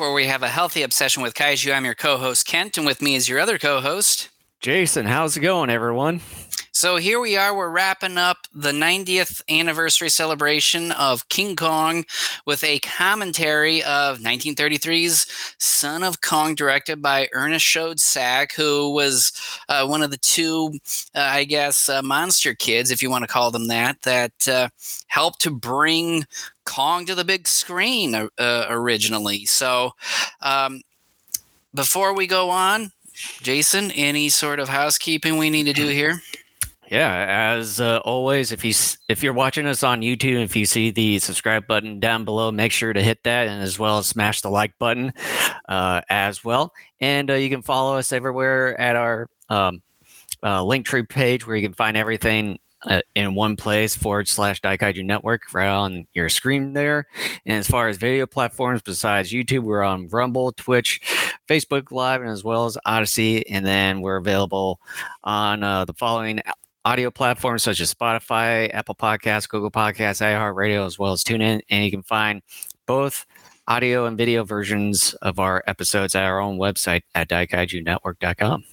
Where we have a healthy obsession with kaiju. I'm your co host, Kent, and with me is your other co host, Jason. How's it going, everyone? So here we are. We're wrapping up the 90th anniversary celebration of King Kong with a commentary of 1933's Son of Kong, directed by Ernest Schoedsack, who was uh, one of the two, uh, I guess, uh, monster kids, if you want to call them that, that uh, helped to bring Kong to the big screen uh, originally. So um, before we go on, Jason, any sort of housekeeping we need to do here? Yeah, as uh, always, if you if you're watching us on YouTube, if you see the subscribe button down below, make sure to hit that, and as well as smash the like button uh, as well. And uh, you can follow us everywhere at our um, uh, Linktree page, where you can find everything uh, in one place forward slash Daikaiju Network right on your screen there. And as far as video platforms, besides YouTube, we're on Rumble, Twitch, Facebook Live, and as well as Odysee. And then we're available on uh, the following audio platforms such as Spotify, Apple Podcasts, Google Podcasts, iHeartRadio, as well as TuneIn. And you can find both audio and video versions of our episodes at our own website at daikaijunetwork.com.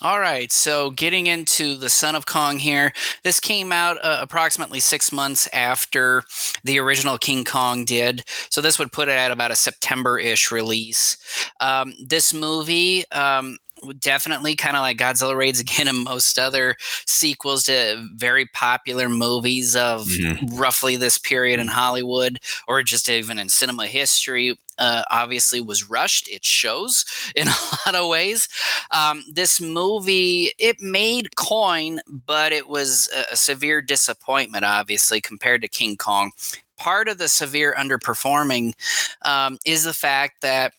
All right, so getting into the Son of Kong here, this came out uh, approximately six months after the original King Kong did. So this would put it at about a September ish release. Um, this movie, um, definitely kind of like Godzilla Raids again and most other sequels to very popular movies of mm-hmm. roughly this period in Hollywood or just even in cinema history. Uh, obviously was rushed. It shows in a lot of ways. Um, this movie it made coin, but it was a, a severe disappointment, obviously compared to King Kong. Part of the severe underperforming um, is the fact that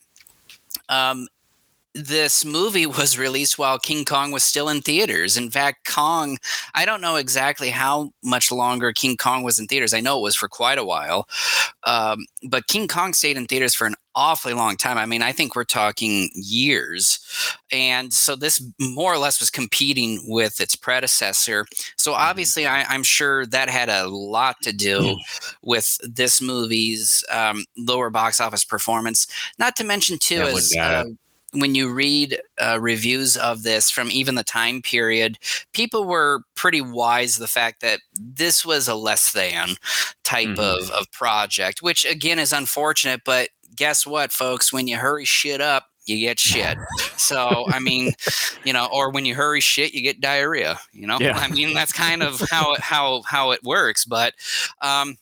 um, this movie was released while King Kong was still in theaters. In fact, Kong, I don't know exactly how much longer King Kong was in theaters. I know it was for quite a while. Um, but King Kong stayed in theaters for an awfully long time. I mean, I think we're talking years. And so this more or less was competing with its predecessor. So mm-hmm. obviously, I, am sure that had a lot to do mm. with this movie's um, lower box office performance. Not to mention, too, as when you read uh, reviews of this from even the time period, people were pretty wise the fact that this was a less than type mm-hmm. of, of project, which again is unfortunate. But guess what, folks? When you hurry shit up, you get shit. So, I mean, you know, or when you hurry shit, you get diarrhea. You know, yeah. I mean, that's kind of how it, how how it works. But um,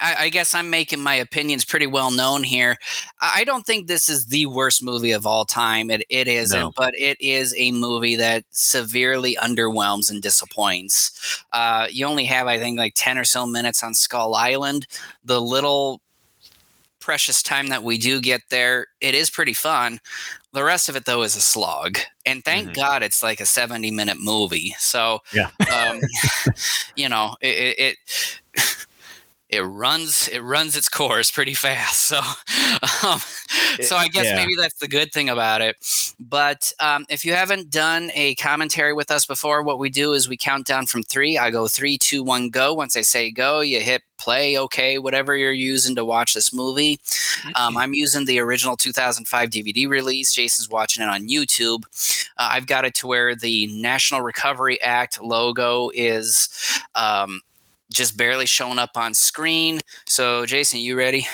I, I, guess I'm making my opinions pretty well known here. I don't think this is the worst movie of all time. It it isn't, no. but it is a movie that severely underwhelms and disappoints. Uh, you only have, I think, like ten or so minutes on Skull Island. The little precious time that we do get there, it is pretty fun. The rest of it, though, is a slog. And thank mm-hmm. God it's like a 70 minute movie. So, yeah. um, you know, it, it, it it runs it runs its course pretty fast. So, um, so I guess yeah. maybe that's the good thing about it. But um, if you haven't done a commentary with us before, what we do is we count down from three. I go three, two, one, go. Once I say go, you hit play, okay, whatever you're using to watch this movie. Um, I'm using the original 2005 DVD release. Jason's watching it on YouTube. Uh, I've got it to where the National Recovery Act logo is. Um, just barely showing up on screen. So, Jason, you ready?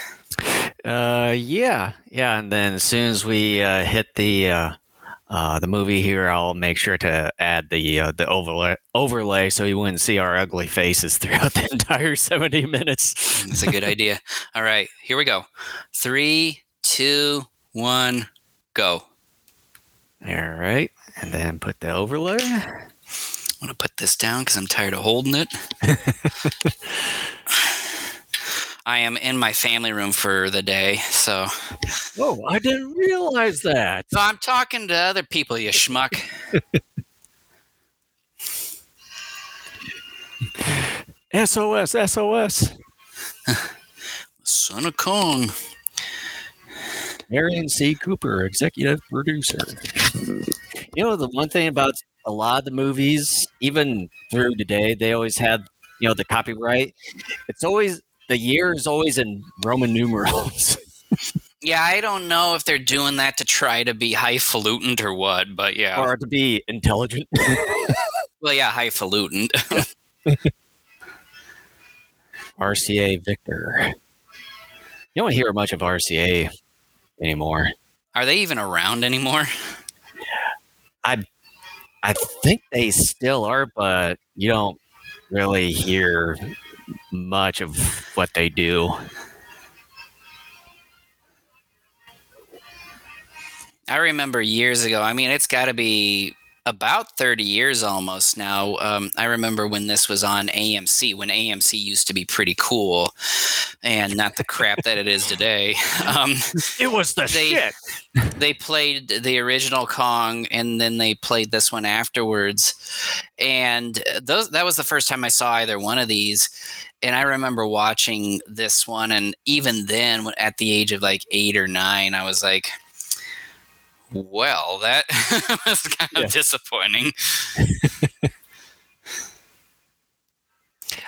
Uh, yeah, yeah. And then as soon as we uh, hit the uh, uh, the movie here, I'll make sure to add the uh, the overlay overlay so you wouldn't see our ugly faces throughout the entire seventy minutes. That's a good idea. All right, here we go. Three, two, one, go. All right, and then put the overlay. I'm going to put this down because I'm tired of holding it. I am in my family room for the day, so. Oh, I didn't realize that. So I'm talking to other people, you schmuck. SOS, SOS. Son of Kong. Merian C. Cooper, executive producer. You know, the one thing about a lot of the movies, even through today, they always had, you know, the copyright. It's always the year is always in Roman numerals. Yeah, I don't know if they're doing that to try to be highfalutin or what, but yeah. Or to be intelligent. well, yeah, highfalutin. RCA Victor. You don't hear much of RCA anymore. Are they even around anymore? I I think they still are, but you don't really hear much of what they do. I remember years ago. I mean, it's got to be about 30 years almost now. Um, I remember when this was on AMC, when AMC used to be pretty cool and not the crap that it is today. Um, it was the they, shit. They played the original Kong and then they played this one afterwards. And those that was the first time I saw either one of these. And I remember watching this one. And even then, at the age of like eight or nine, I was like, well, that was kind of yeah. disappointing.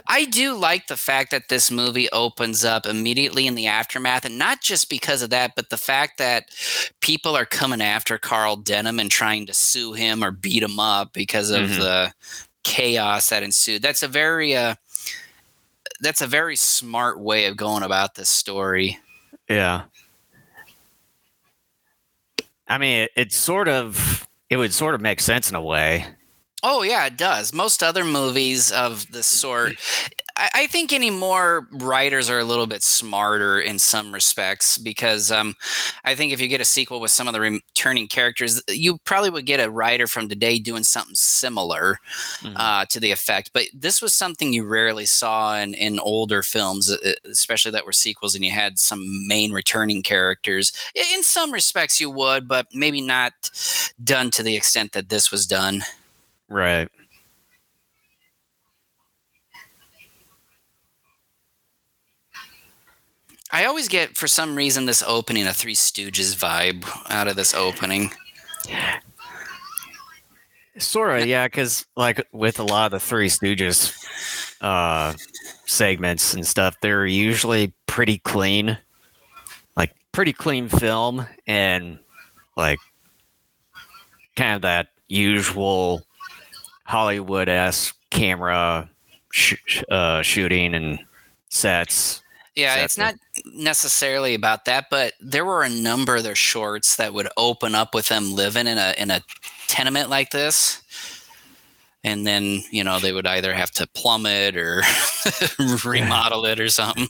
I do like the fact that this movie opens up immediately in the aftermath, and not just because of that, but the fact that people are coming after Carl Denham and trying to sue him or beat him up because of mm-hmm. the chaos that ensued. That's a very uh, that's a very smart way of going about this story. Yeah. I mean, it, sort of it would sort of make sense in a way. Oh yeah, it does. Most other movies of this sort, I, I, think anymore writers are a little bit smarter in some respects because um, I think if you get a sequel with some of the returning characters, you probably would get a writer from today doing something similar mm-hmm. uh, to the effect. But this was something you rarely saw in, in older films, especially that were sequels and you had some main returning characters. In some respects, you would, but maybe not done to the extent that this was done. Right. I always get, for some reason, this opening a Three Stooges vibe out of this opening. Sort of, yeah, because like with a lot of the Three Stooges uh, segments and stuff, they're usually pretty clean, like pretty clean film, and like kind of that usual Hollywood esque camera sh- uh, shooting and sets. Yeah, sets it's not necessarily about that, but there were a number of their shorts that would open up with them living in a in a tenement like this. And then, you know, they would either have to plumb it or remodel it or something.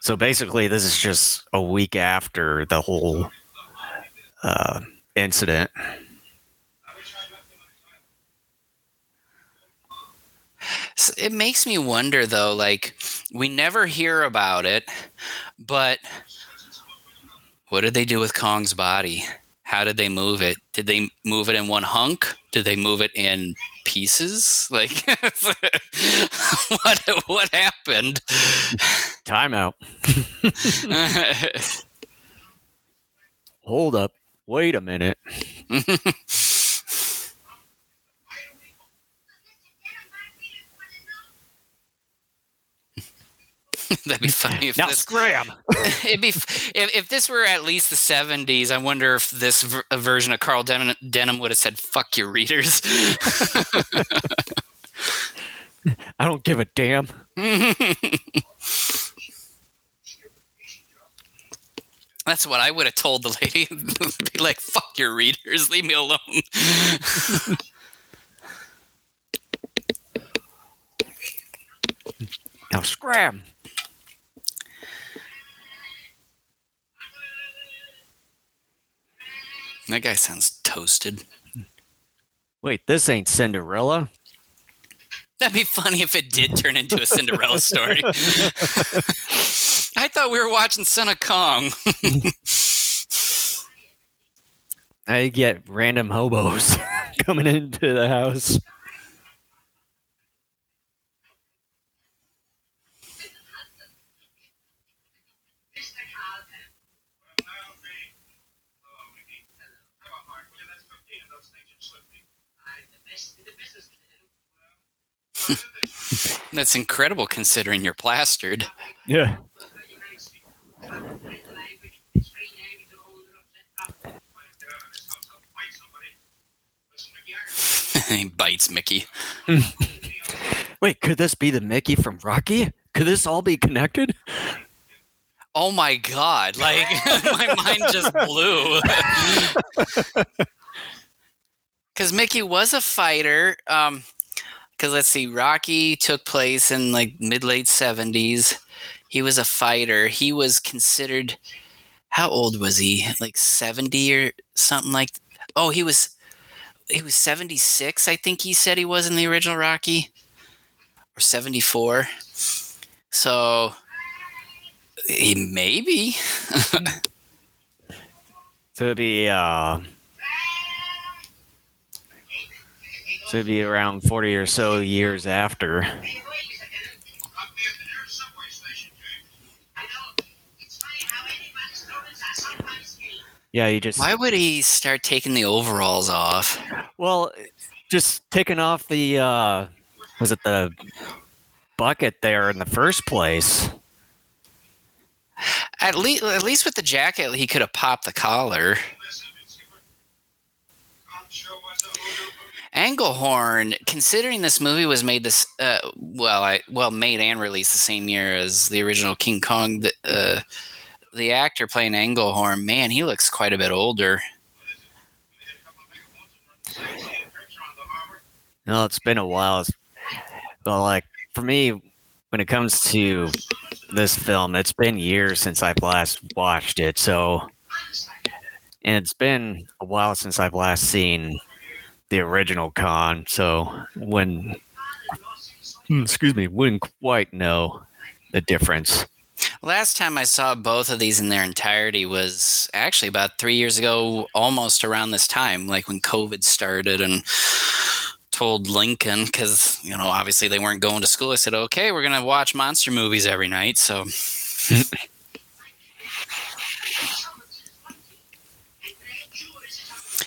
So basically, this is just a week after the whole uh, incident. it makes me wonder though like we never hear about it but what did they do with kong's body how did they move it did they move it in one hunk did they move it in pieces? Like, what what happened? Timeout. Hold up. Wait a minute. That'd be funny if now this scram. it'd be if, if this were at least the '70s. I wonder if this ver- version of Carl Denham, Denham would have said "fuck your readers." I don't give a damn. That's what I would have told the lady. be like, "Fuck your readers, leave me alone." now scram. That guy sounds toasted. Wait, this ain't Cinderella. That'd be funny if it did turn into a Cinderella story. I thought we were watching Son of Kong. I get random hobos coming into the house. That's incredible considering you're plastered. Yeah. he bites Mickey. Wait, could this be the Mickey from Rocky? Could this all be connected? Oh my god! Like my mind just blew. Because Mickey was a fighter. Um, because let's see, Rocky took place in like mid late seventies. He was a fighter. He was considered. How old was he? Like seventy or something like. Oh, he was. He was seventy six. I think he said he was in the original Rocky, or seventy four. So he maybe. It'd be uh it'd be around forty or so years after. Yeah, you just Why would he start taking the overalls off? well just taking off the uh was it the bucket there in the first place? At least, at least with the jacket, he could have popped the collar. Anglehorn, considering this movie was made this uh, well, I well made and released the same year as the original King Kong. The uh, the actor playing Anglehorn, man, he looks quite a bit older. No, it's been a while. It's- Well, like for me, when it comes to this film, it's been years since I've last watched it. So, and it's been a while since I've last seen the original Kong. So, when hmm, excuse me, wouldn't quite know the difference. Last time I saw both of these in their entirety was actually about three years ago, almost around this time, like when COVID started and told Lincoln, because, you know, obviously they weren't going to school. I said, okay, we're going to watch monster movies every night. So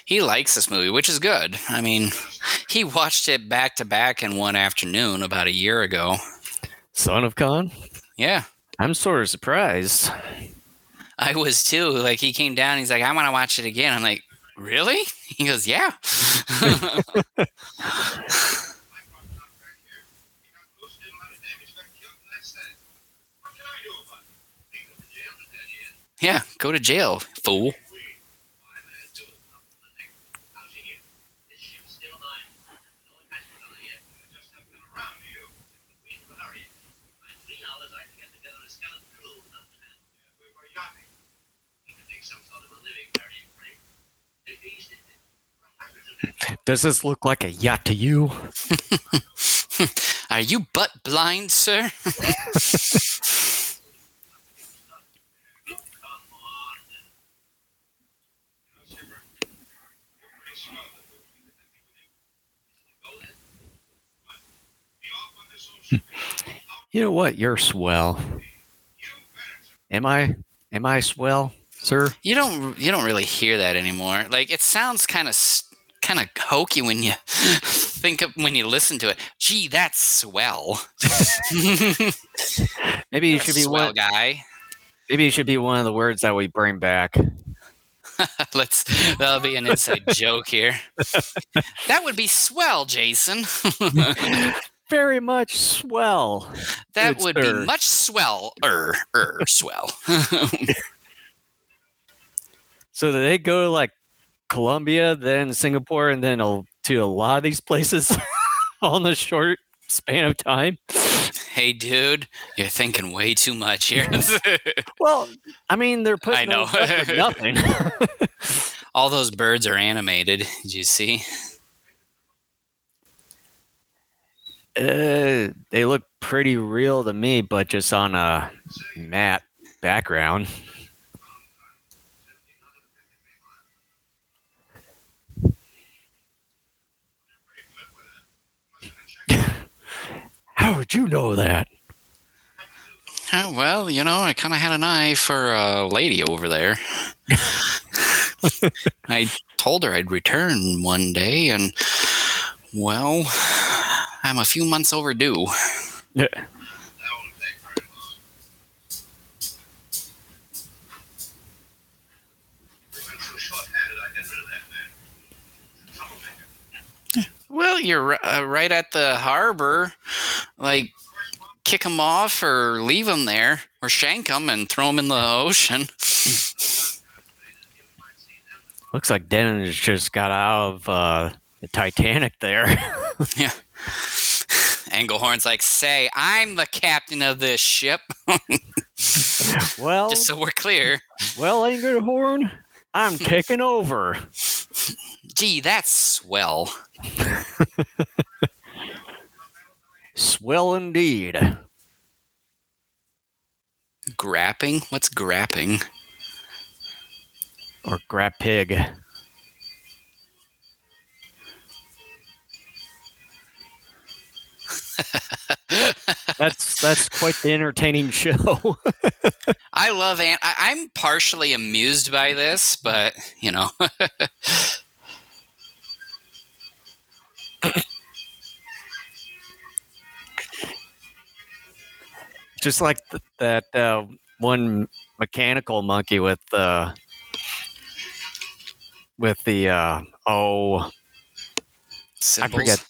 he likes this movie, which is good. I mean, he watched it back to back in one afternoon about a year ago. Son of Kong? Yeah. I'm sort of surprised. I was too. Like he came down, he's like, I want to watch it again. I'm like, really? He goes, yeah. yeah, go to jail, fool. Does this look like a yacht to you? Are you butt blind, sir? You know what? You're swell. Am I? Am I swell, sir? You don't you don't really hear that anymore. Like it sounds kind of kind of hokey when you think of when you listen to it. Gee, that's swell. Maybe you should be swell one. guy. Maybe it should be one of the words that we bring back. Let's that'll be an inside joke here. That would be swell, Jason. Very much swell. that It's would er. be much swell er er swell. So do they go to like Colombia, then Singapore, and then a, to a lot of these places in a short span of time? hey dude, you're thinking way too much here. Well, I mean, they're putting I know. those up for nothing. All those birds are animated. Did you see? uh, they look pretty real to me, but just on a matte background. How would you know that? Oh, well, you know, I kind of had an eye for a lady over there. I told her I'd return one day, and well, I'm a few months overdue. Yeah. Well, you're uh, right at the harbor. Like, kick them off or leave them there or shank them and throw them in the ocean. Looks like Dennis just got out of uh, the Titanic there. yeah. Englehorn's like, say, I'm the captain of this ship. well, Just so we're clear. well, Englehorn, I'm taking over. Gee, that's swell. Swell indeed. Grapping? What's grapping? Or grab pig. that's that's quite the entertaining show. I love Ant. I- I'm partially amused by this, but you know, Just like th- that uh, one mechanical monkey with uh, with the uh, oh I forget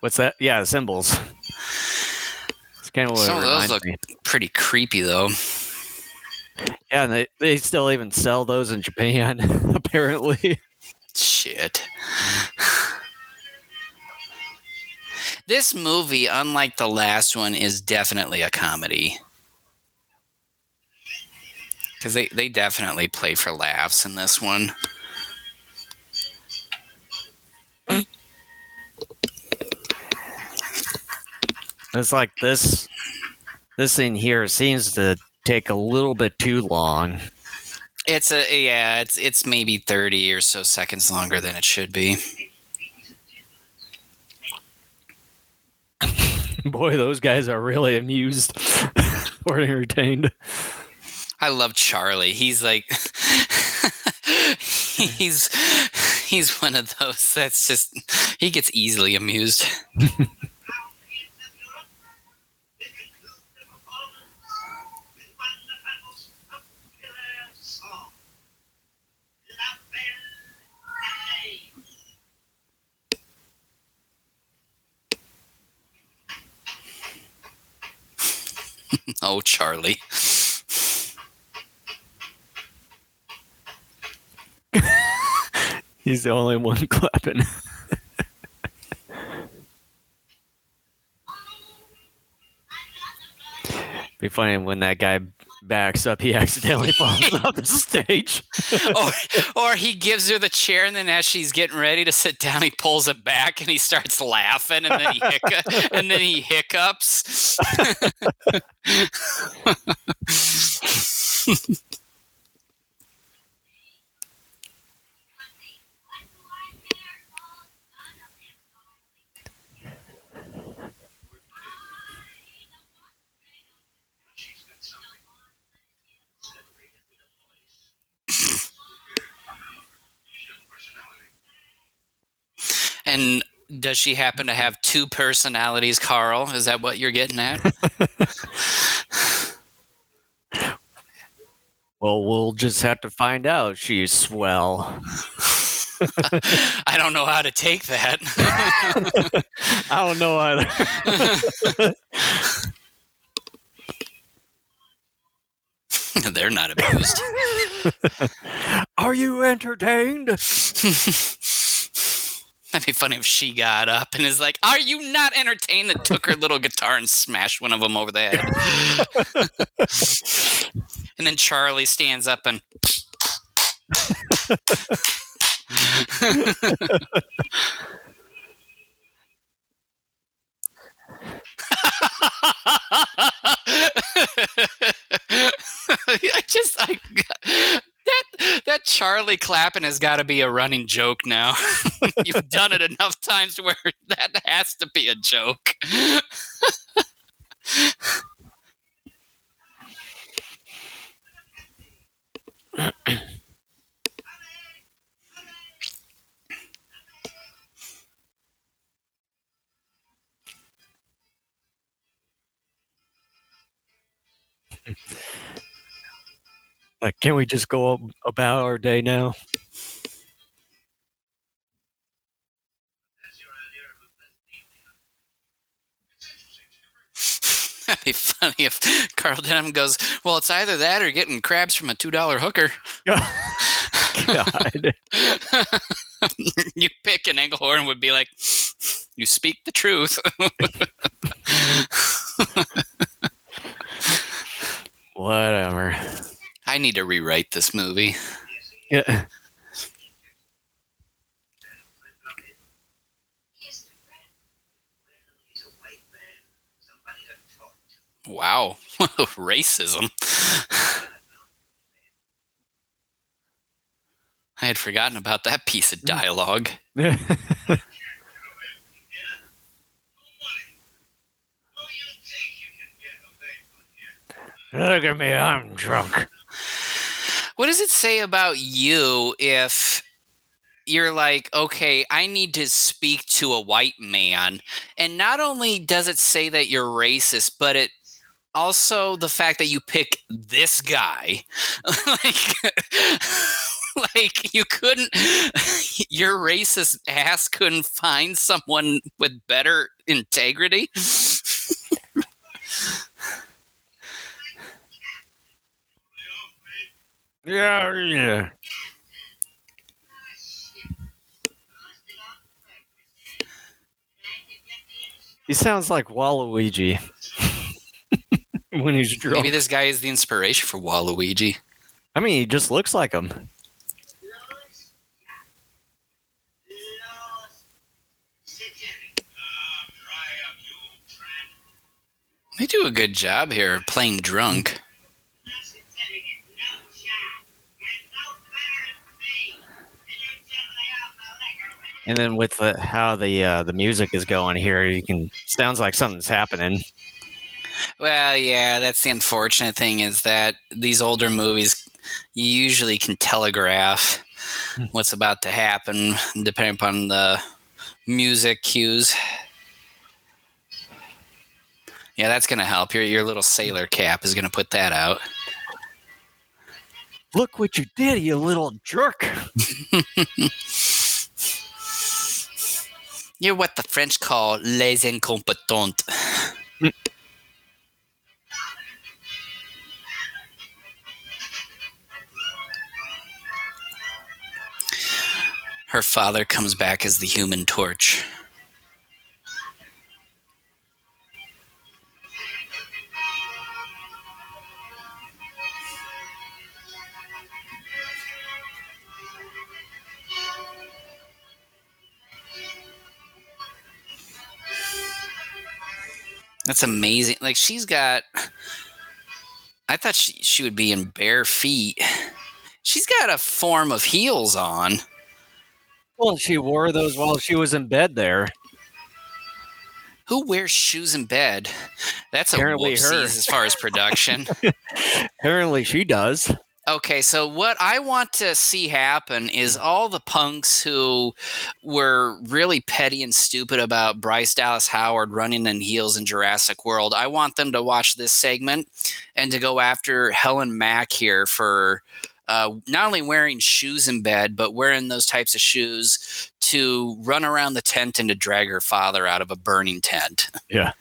what's that? Yeah, the cymbals. It's kind of Some of those look- me. Pretty creepy though. Yeah, and they, they still even sell those in Japan, apparently. Shit. This movie, unlike the last one, is definitely a comedy. Because they, they definitely play for laughs in this one. It's like this this scene here seems to take a little bit too long. It's a yeah, it's it's maybe thirty or so seconds longer than it should be. Boy, those guys are really amused or entertained. I love Charlie. He's like he's he's one of those that's just he gets easily amused. Oh, Charlie. He's the only one clapping. Be funny when that guy backs up, he accidentally falls off the stage. or, or he gives her the chair, and then as she's getting ready to sit down, he pulls it back and he starts laughing, and then he and then he hiccups. And does she happen to have two personalities, Carl? Is that what you're getting at? well, we'll just have to find out. She's swell. I don't know how to take that. I don't know either. They're not abused. Are you entertained? That'd be funny if she got up and is like, "Are you not entertained?" And took her little guitar and smashed one of them over the head. and then Charlie stands up and. I just I that that Charlie clapping has got to be a running joke now. You've done it enough times where that has to be a joke. Like, can we just go about our day now? That'd be funny if Carl Denham goes, Well, it's either that or getting crabs from a $2 hooker. God. you pick an Englehorn would be like, You speak the truth. Whatever. I need to rewrite this movie. Yeah. Wow. Racism. I had forgotten about that piece of dialogue. Look at me, I'm drunk. What does it say about you if you're like, okay, I need to speak to a white man? And not only does it say that you're racist, but it also the fact that you pick this guy. like, like you couldn't your racist ass couldn't find someone with better integrity. Yeah, yeah. He sounds like Waluigi when he's drunk. Maybe this guy is the inspiration for Waluigi. I mean, he just looks like him. They do a good job here of playing drunk. And then with the, how the uh, the music is going here, you can sounds like something's happening. Well, yeah, that's the unfortunate thing is that these older movies you usually can telegraph what's about to happen depending upon the music cues. Yeah, that's gonna help. Your your little sailor cap is gonna put that out. Look what you did, you little jerk! You're what the French call les incompetents. Her father comes back as the human torch. That's amazing. Like she's got I thought she, she would be in bare feet. She's got a form of heels on. Well, she wore those while she was in bed there. Who wears shoes in bed? That's a Apparently whoopsies her. as far as production. Apparently, she does. Okay, so what I want to see happen is all the punks who were really petty and stupid about Bryce Dallas Howard running in heels in Jurassic World. I want them to watch this segment and to go after Helen Mack here for uh, not only wearing shoes in bed, but wearing those types of shoes to run around the tent and to drag her father out of a burning tent. Yeah.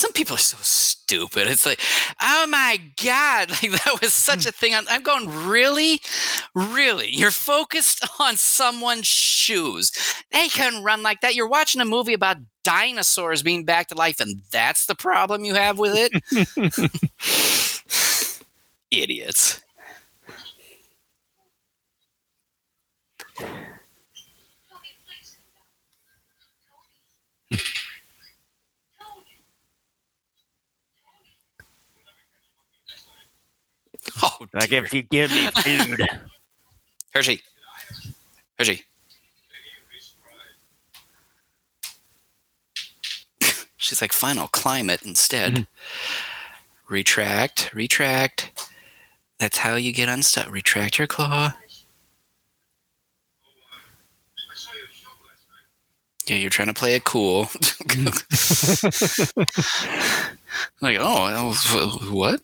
Some people are so stupid. It's like, oh my god, like that was such hmm. a thing. I'm, I'm going, really, really? You're focused on someone's shoes. They can run like that. You're watching a movie about dinosaurs being back to life, and that's the problem you have with it. Idiots. Oh, Like if you give me food. Hershey. Hershey. She's like, fine, I'll climb it instead. retract, retract. That's how you get unstuck. Retract your claw. Yeah, you're trying to play it cool. Like, oh, uh, what?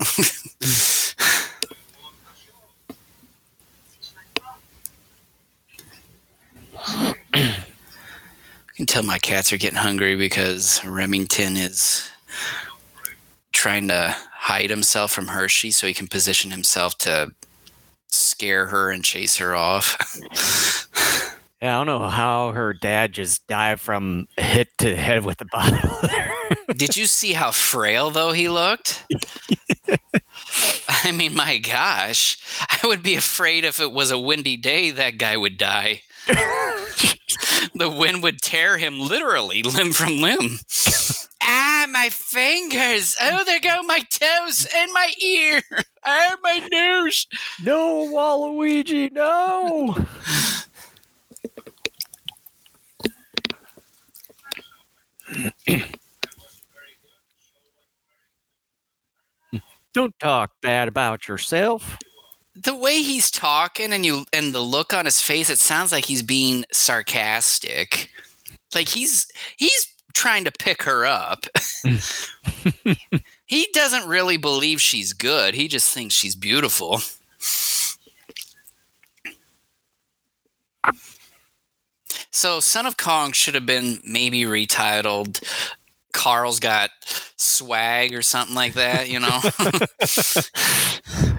I can tell my cats are getting hungry because Remington is trying to hide himself from Hershey so he can position himself to scare her and chase her off. Yeah, I don't know how her dad just died from hit to head with the bottle. Did you see how frail though he looked? I mean, my gosh, I would be afraid if it was a windy day that guy would die. the wind would tear him literally limb from limb. ah, my fingers. Oh, there go my toes and my ear. Ah, my nose. no, Waluigi, no. Don't talk bad about yourself. The way he's talking and you and the look on his face, it sounds like he's being sarcastic. Like he's he's trying to pick her up. he doesn't really believe she's good. He just thinks she's beautiful. So, Son of Kong should have been maybe retitled Carl's Got Swag or something like that, you know?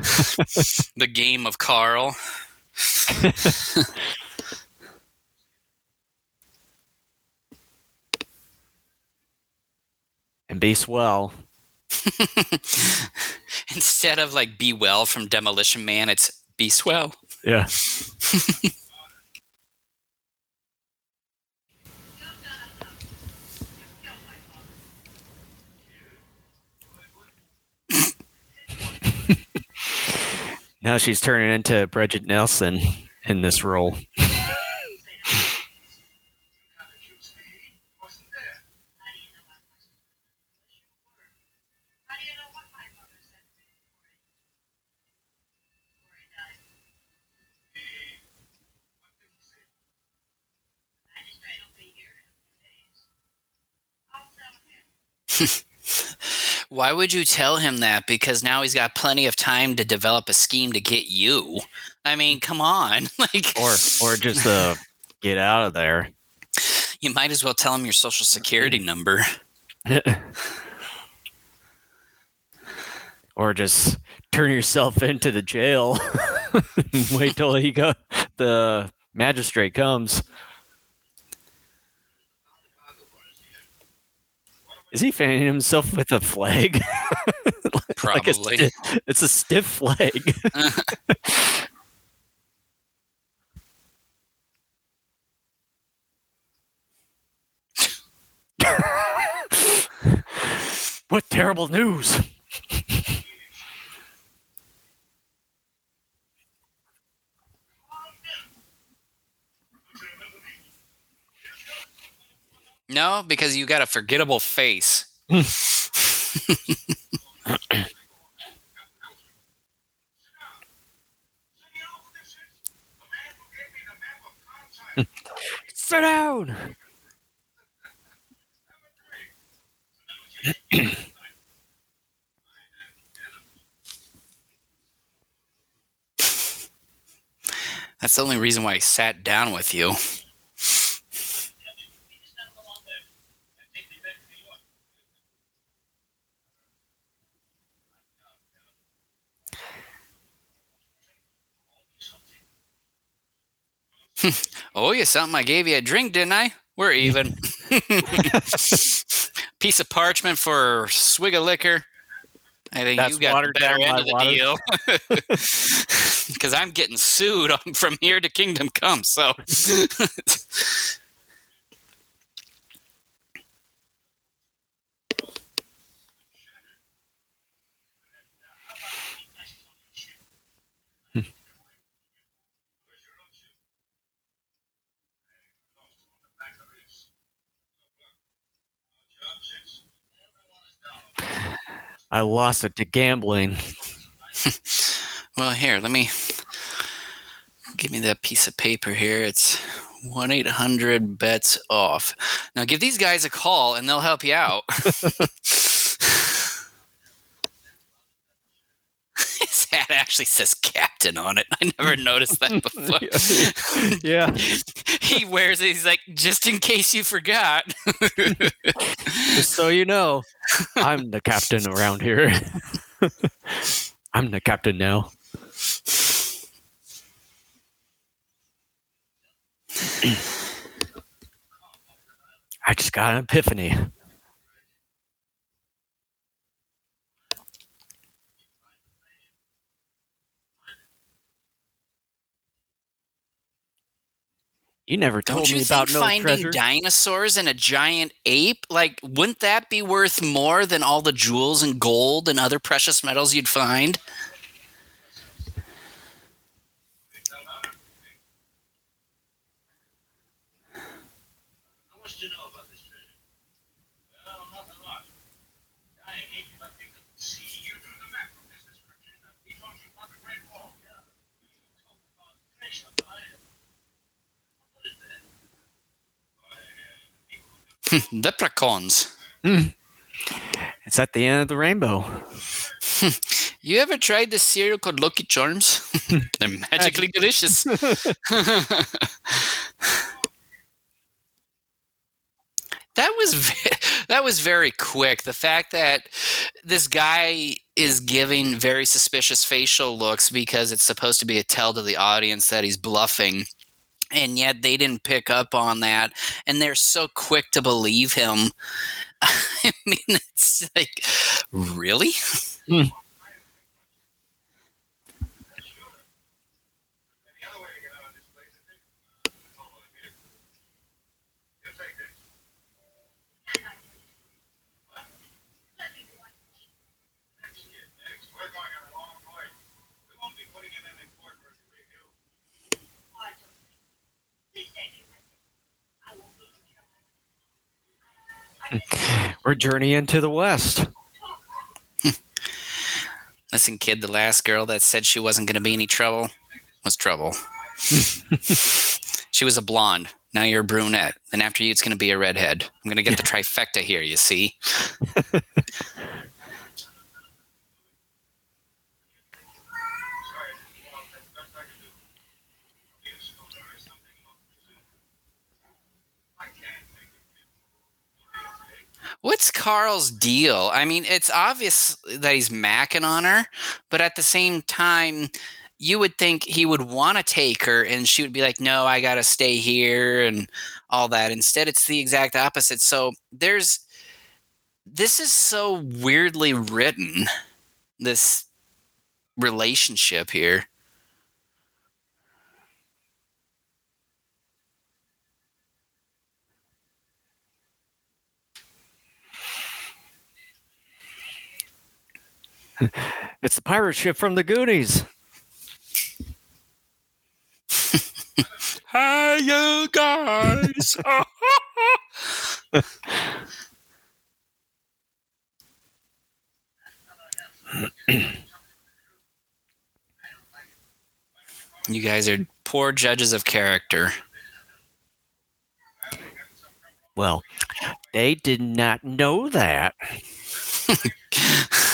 the game of Carl. and be swell. Instead of like Be Well from Demolition Man, it's Be Swell. Yeah. Now she's turning into Bridget Nelson in this role. Why would you tell him that? Because now he's got plenty of time to develop a scheme to get you. I mean, come on. like or or just uh, get out of there. you might as well tell him your social security number. or just turn yourself into the jail. Wait till he go the magistrate comes. Is he fanning himself with a flag? Like a Probably. sti- it's a stiff flag. what terrible news! No, because you got a forgettable face. Sit down. That's the only reason why I sat down with you. Oh, you something? I gave you a drink, didn't I? We're even. Piece of parchment for a swig of liquor. I think That's you got the better down end of the water. deal. Because I'm getting sued from here to Kingdom Come. So I lost it to gambling. Well, here, let me give me that piece of paper here. It's 1 800 bets off. Now, give these guys a call and they'll help you out. actually says captain on it. I never noticed that before. yeah. he wears it. He's like, just in case you forgot. Just so you know, I'm the captain around here. I'm the captain now. I just got an epiphany. You never told Don't you me think about no finding treasure. dinosaurs and a giant ape, like, wouldn't that be worth more than all the jewels and gold and other precious metals you'd find? How much do you know about this treasure? Well, not a lot. I ain't nothing to see. You drew the map from this description. He told you about the Great Wall. Yeah. You told about the treasure. I- What is that? People Leprechauns. Hmm. It's at the end of the rainbow. Hmm. You ever tried this cereal called Lucky Charms? They're magically delicious. that was ve- that was very quick. The fact that this guy is giving very suspicious facial looks because it's supposed to be a tell to the audience that he's bluffing. And yet they didn't pick up on that, and they're so quick to believe him. I mean, it's like, really? Hmm. the other way to get out of this place, I think. It's all over here. You take this. Next year, next. We're going on a long way. We won't be putting it in in court for a review. We're journeying to the west. Listen, kid, the last girl that said she wasn't going to be any trouble was trouble. she was a blonde. Now you're a brunette. And after you, it's going to be a redhead. I'm going to get the trifecta here, you see? Sorry. Well, that's the best I can do. Be a schooner or something. I can't make it. What's Carl's deal? I mean, it's obvious that he's macking on her, but at the same time, you would think he would want to take her and she would be like, no, I got to stay here and all that. Instead, it's the exact opposite. So there's this is so weirdly written, this relationship here. It's the pirate ship from the Goonies. Hi, you guys. you guys are poor judges of character. Well, they did not know that.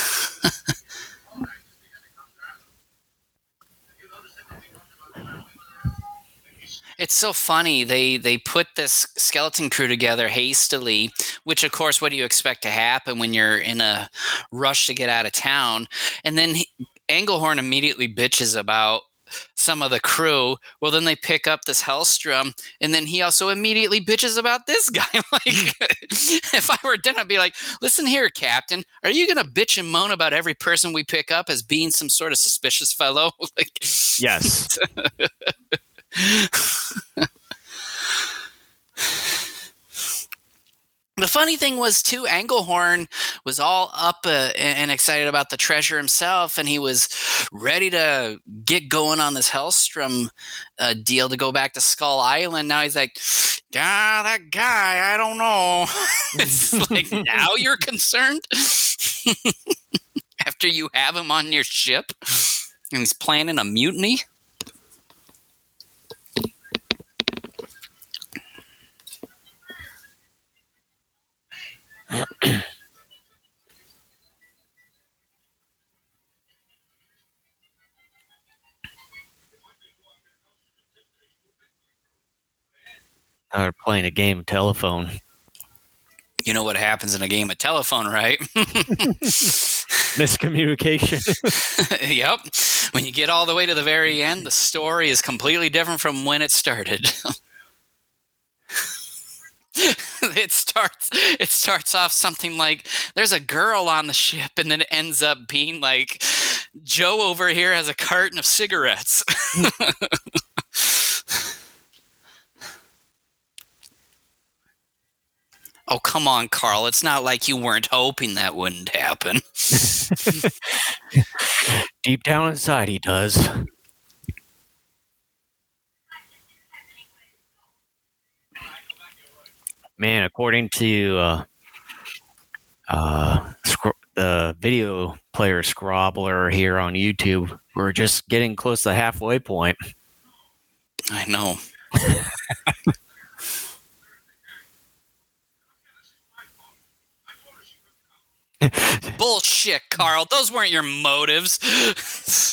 It's so funny. They they put this skeleton crew together hastily, which of course, what do you expect to happen when you're in a rush to get out of town? And then he, Englehorn immediately bitches about some of the crew. Well, then they pick up this Helstrom, and then he also immediately bitches about this guy. like, if I were then I'd be like, "Listen here, Captain, are you gonna bitch and moan about every person we pick up as being some sort of suspicious fellow?" like, Yes. The funny thing was too, Englehorn was all up uh, and excited about the treasure himself, and he was ready to get going on this Helstrom uh, deal to go back to Skull Island. Now he's like, "Ah, that guy, I don't know." it's like now you're concerned after you have him on your ship, and he's planning a mutiny. Are playing a game of telephone. You know what happens in a game of telephone, right? Miscommunication. yep. When you get all the way to the very end, the story is completely different from when it started. it's starts it starts off something like there's a girl on the ship and then it ends up being like Joe over here has a carton of cigarettes. Oh, come on, Carl. It's not like you weren't hoping that wouldn't happen. Deep down inside, he does. Man, according to uh, uh, the video player scrubber here on YouTube, we're just getting close to the halfway point. I know. Bullshit, Carl. Those weren't your motives.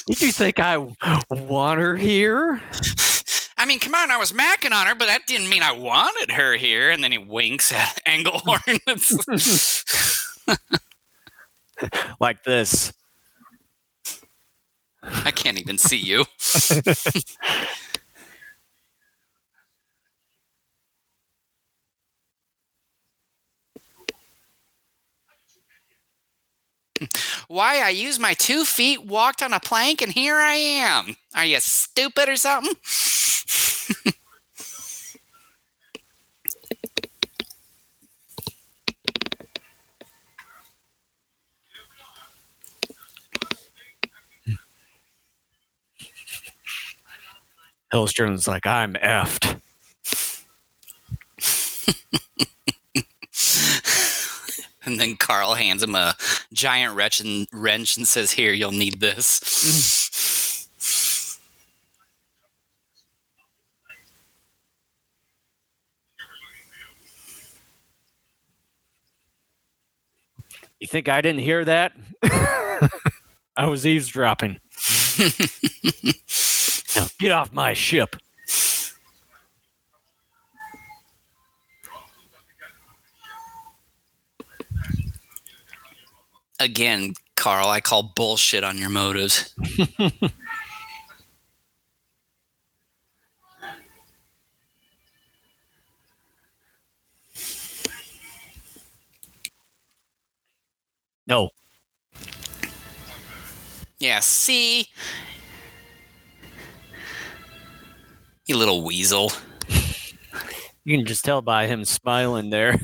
Did you think I want her here? I mean, come on, I was macking on her, but that didn't mean I wanted her here. And then he winks at Englehorn. like this. I can't even see you. Why? I used my two feet, walked on a plank, and here I am. Are you stupid or something? Helstrom's like, I'm effed. and then Carl hands him a giant wrench and, wrench and says, Here, you'll need this. You think I didn't hear that? I was eavesdropping. Now, get off my ship. Again, Carl, I call bullshit on your motives. No. Yeah, see? You little weasel. You can just tell by him smiling there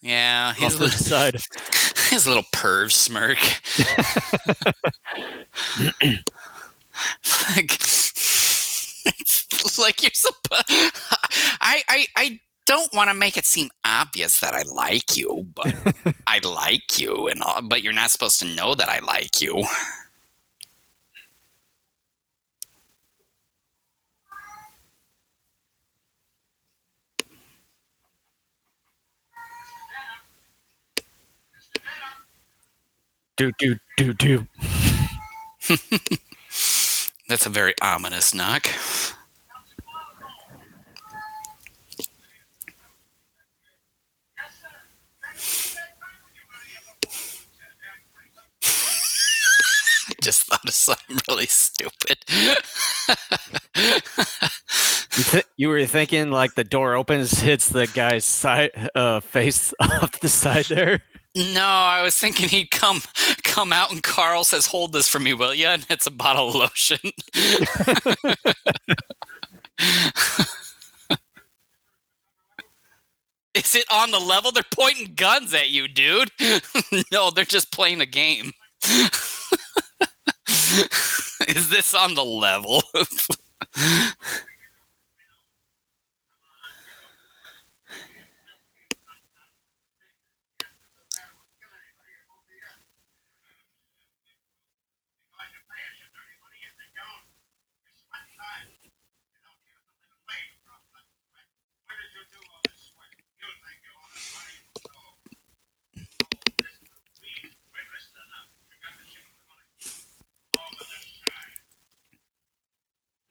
Yeah, his, little, side. his little perv smirk. like, it's like you're supposed. I, I, I don't want to make it seem obvious that I like you, but I like you, and all, but you're not supposed to know that I like you. Do, do, do, do. That's a very ominous knock. I just thought of something really stupid. You, th- you were thinking like the door opens, hits the guy's side uh, face off the side there. No, I was thinking he'd come come out and Carl says, "Hold this for me, will you?" And it's a bottle of lotion. Is it on the level? They're pointing guns at you, dude. no, they're just playing a game. Is this on the level?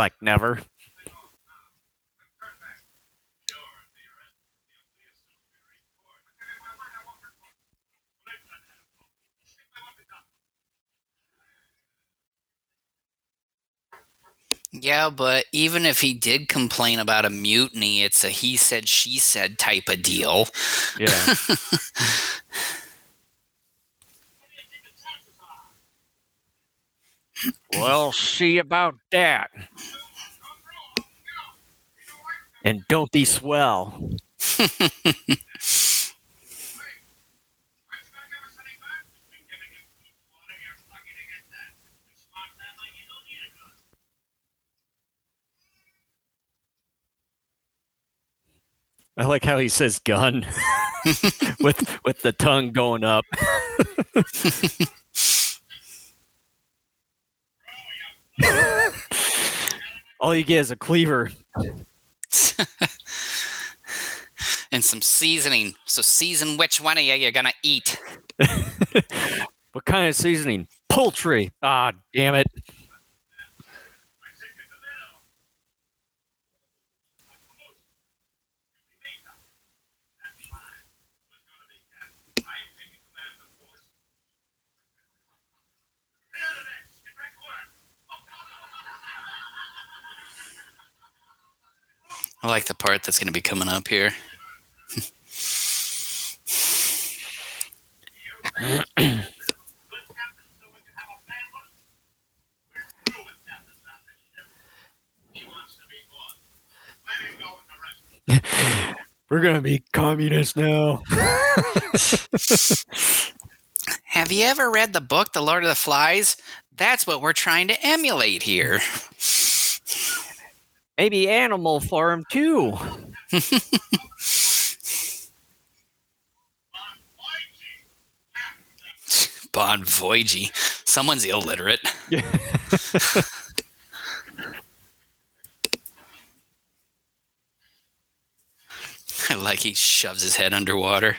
like never. Yeah, but even if he did complain about a mutiny, it's a he said, she said type of deal. Yeah. well, see about that. And don't be swell. I like how he says gun with with the tongue going up. All you get is a cleaver. and some seasoning. So season which one of you you're gonna eat. what kind of seasoning? Poultry. Ah, damn it. I like the part that's going to be coming up here. We're gonna be communists now. Have you ever read the book, The Lord of the Flies? That's what we're trying to emulate here. Maybe Animal Farm too. Bon Voyage. Someone's illiterate. I like he shoves his head underwater.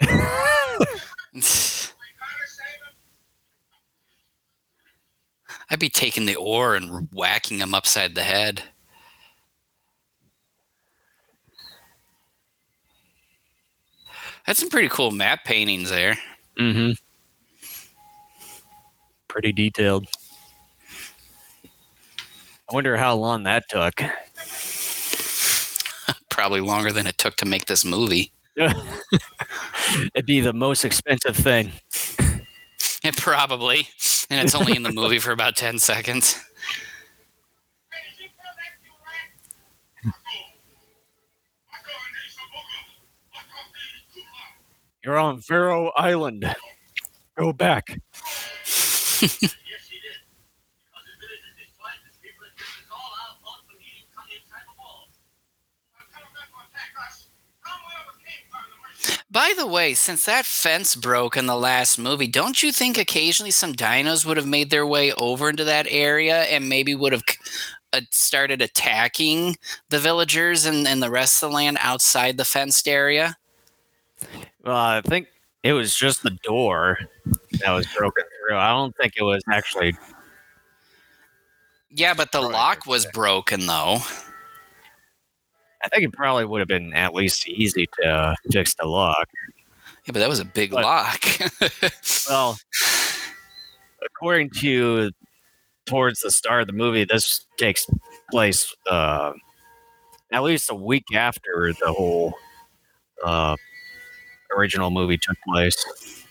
I'd be taking the oar and whacking him upside the head. That's some pretty cool map paintings there. Mm-hmm. Pretty detailed. I wonder how long that took. Probably longer than it took to make this movie. It'd be the most expensive thing. It probably. And it's only in the movie for about 10 seconds. You're on Faroe Island. Go back. By the way, since that fence broke in the last movie, don't you think occasionally some dinos would have made their way over into that area and maybe would have uh, started attacking the villagers and, and the rest of the land outside the fenced area? Well, I think it was just the door that was broken through. I don't think it was actually. Yeah, but the lock was broken though. I think it probably would have been at least easy to fix the lock. Yeah, but that was a big but, lock. well, according to towards the start of the movie, this takes place uh, at least a week after the whole uh, original movie took place.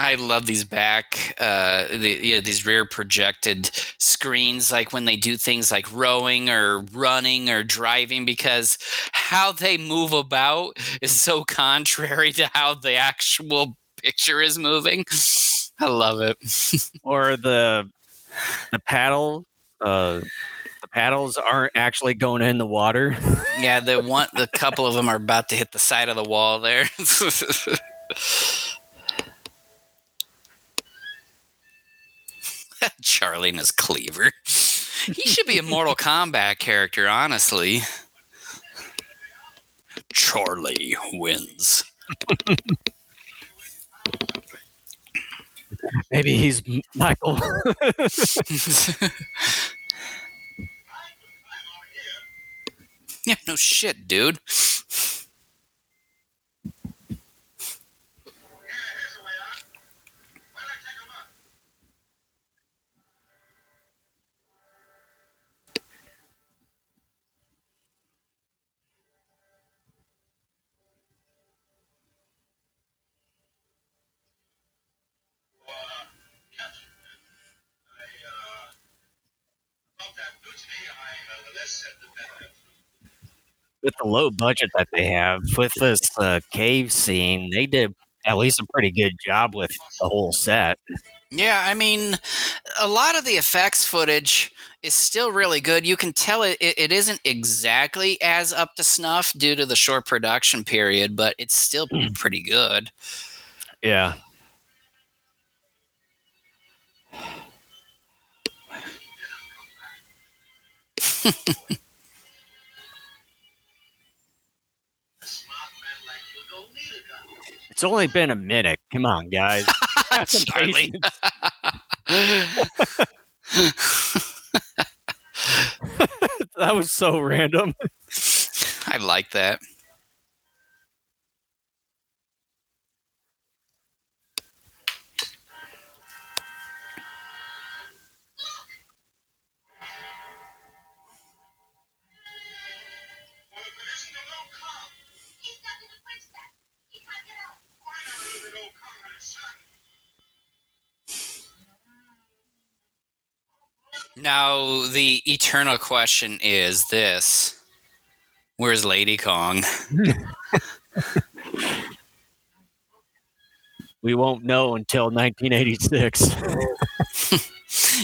I love these back, uh, the, you know, these rear projected screens, like when they do things like rowing or running or driving, because how they move about is so contrary to how the actual picture is moving. I love it. or the the paddle, uh, the paddles aren't actually going in the water. yeah, the one, the couple of them are about to hit the side of the wall there. Charlie and his cleaver. He should be a Mortal Kombat character, honestly. Charlie wins. Maybe he's Michael. yeah, no shit, dude. With the low budget that they have, with this uh, cave scene, they did at least a pretty good job with the whole set. Yeah, I mean, a lot of the effects footage is still really good. You can tell it, it, it isn't exactly as up to snuff due to the short production period, but it's still pretty good. Yeah. It's only been a minute. Come on, guys. Charlie. that was so random. I like that. Now, the eternal question is this Where's Lady Kong? We won't know until 1986.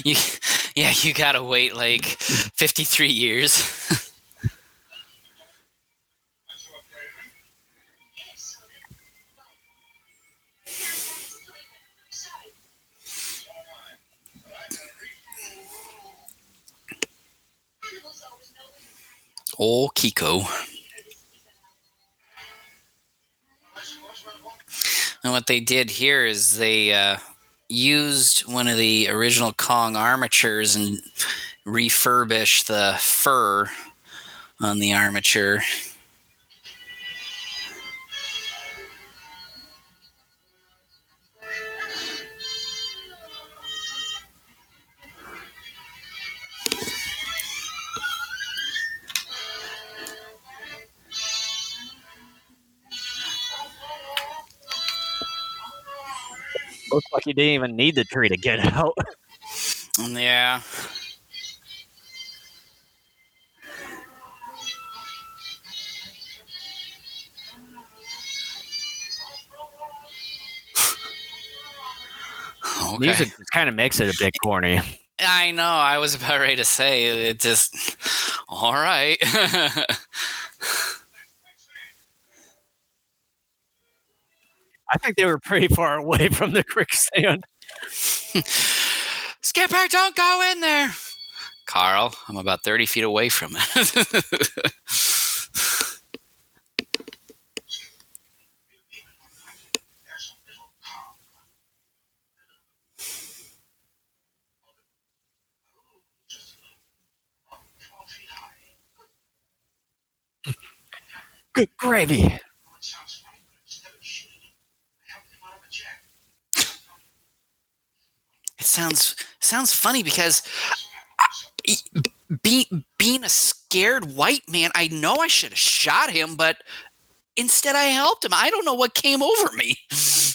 You, yeah, you gotta wait like 53 years. Oh, Kiko. And what they did here is they uh, used one of the original Kong armatures and refurbished the fur on the armature. Looks like you didn't even need the tree to get out. Yeah. Okay. Music kind of makes it a bit corny. I know. I was about ready to say it. Just all right. I think they were pretty far away from the quicksand. Skipper, don't go in there. Carl, I'm about 30 feet away from it. Good gravy. Sounds sounds funny because I- be, being a scared white man, I know I should have shot him, but instead I helped him. I don't know what came over me.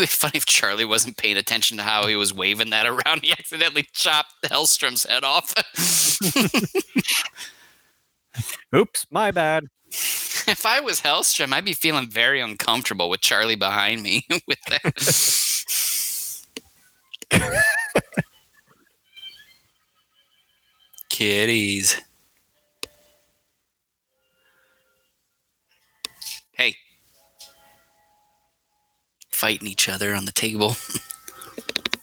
Be funny if Charlie wasn't paying attention to how he was waving that around. He accidentally chopped Helstrom's head off. Oops, my bad. If I was Hellstrom, I'd be feeling very uncomfortable with Charlie behind me with that. Kitties. Fighting each other on the table.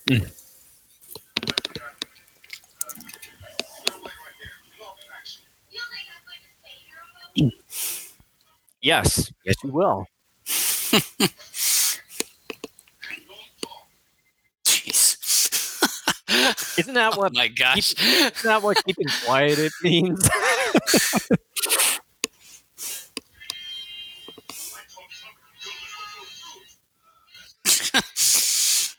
Yes, yes, you will. Jeez. Isn't that oh what? my gosh. Isn't that what keeping quiet it means?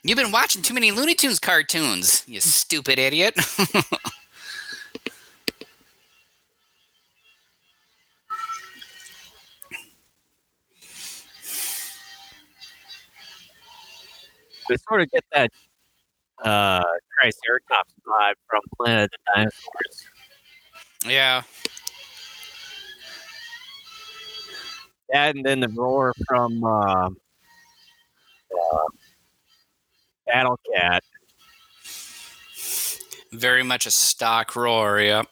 You've been watching too many Looney Tunes cartoons, you stupid idiot. we sort of get that uh, Triceratops vibe from Planet of the Dinosaurs. yeah. That and then the roar from uh, uh, Battle Cat. Very much a stock roar, yep.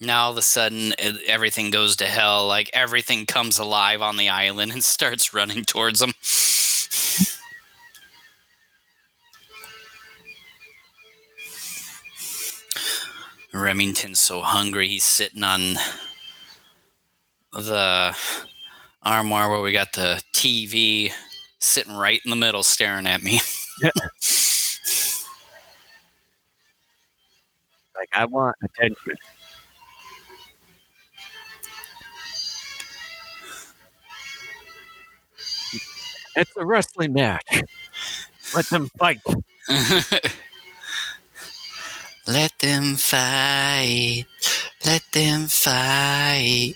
Now all of a sudden it, everything goes to hell. Like everything comes alive on the island and starts running towards them. Remington's so hungry he's sitting on the armoire where we got the TV sitting right in the middle staring at me. Like, I want attention. It's a wrestling match. Let them fight. Let them fight. Let them fight.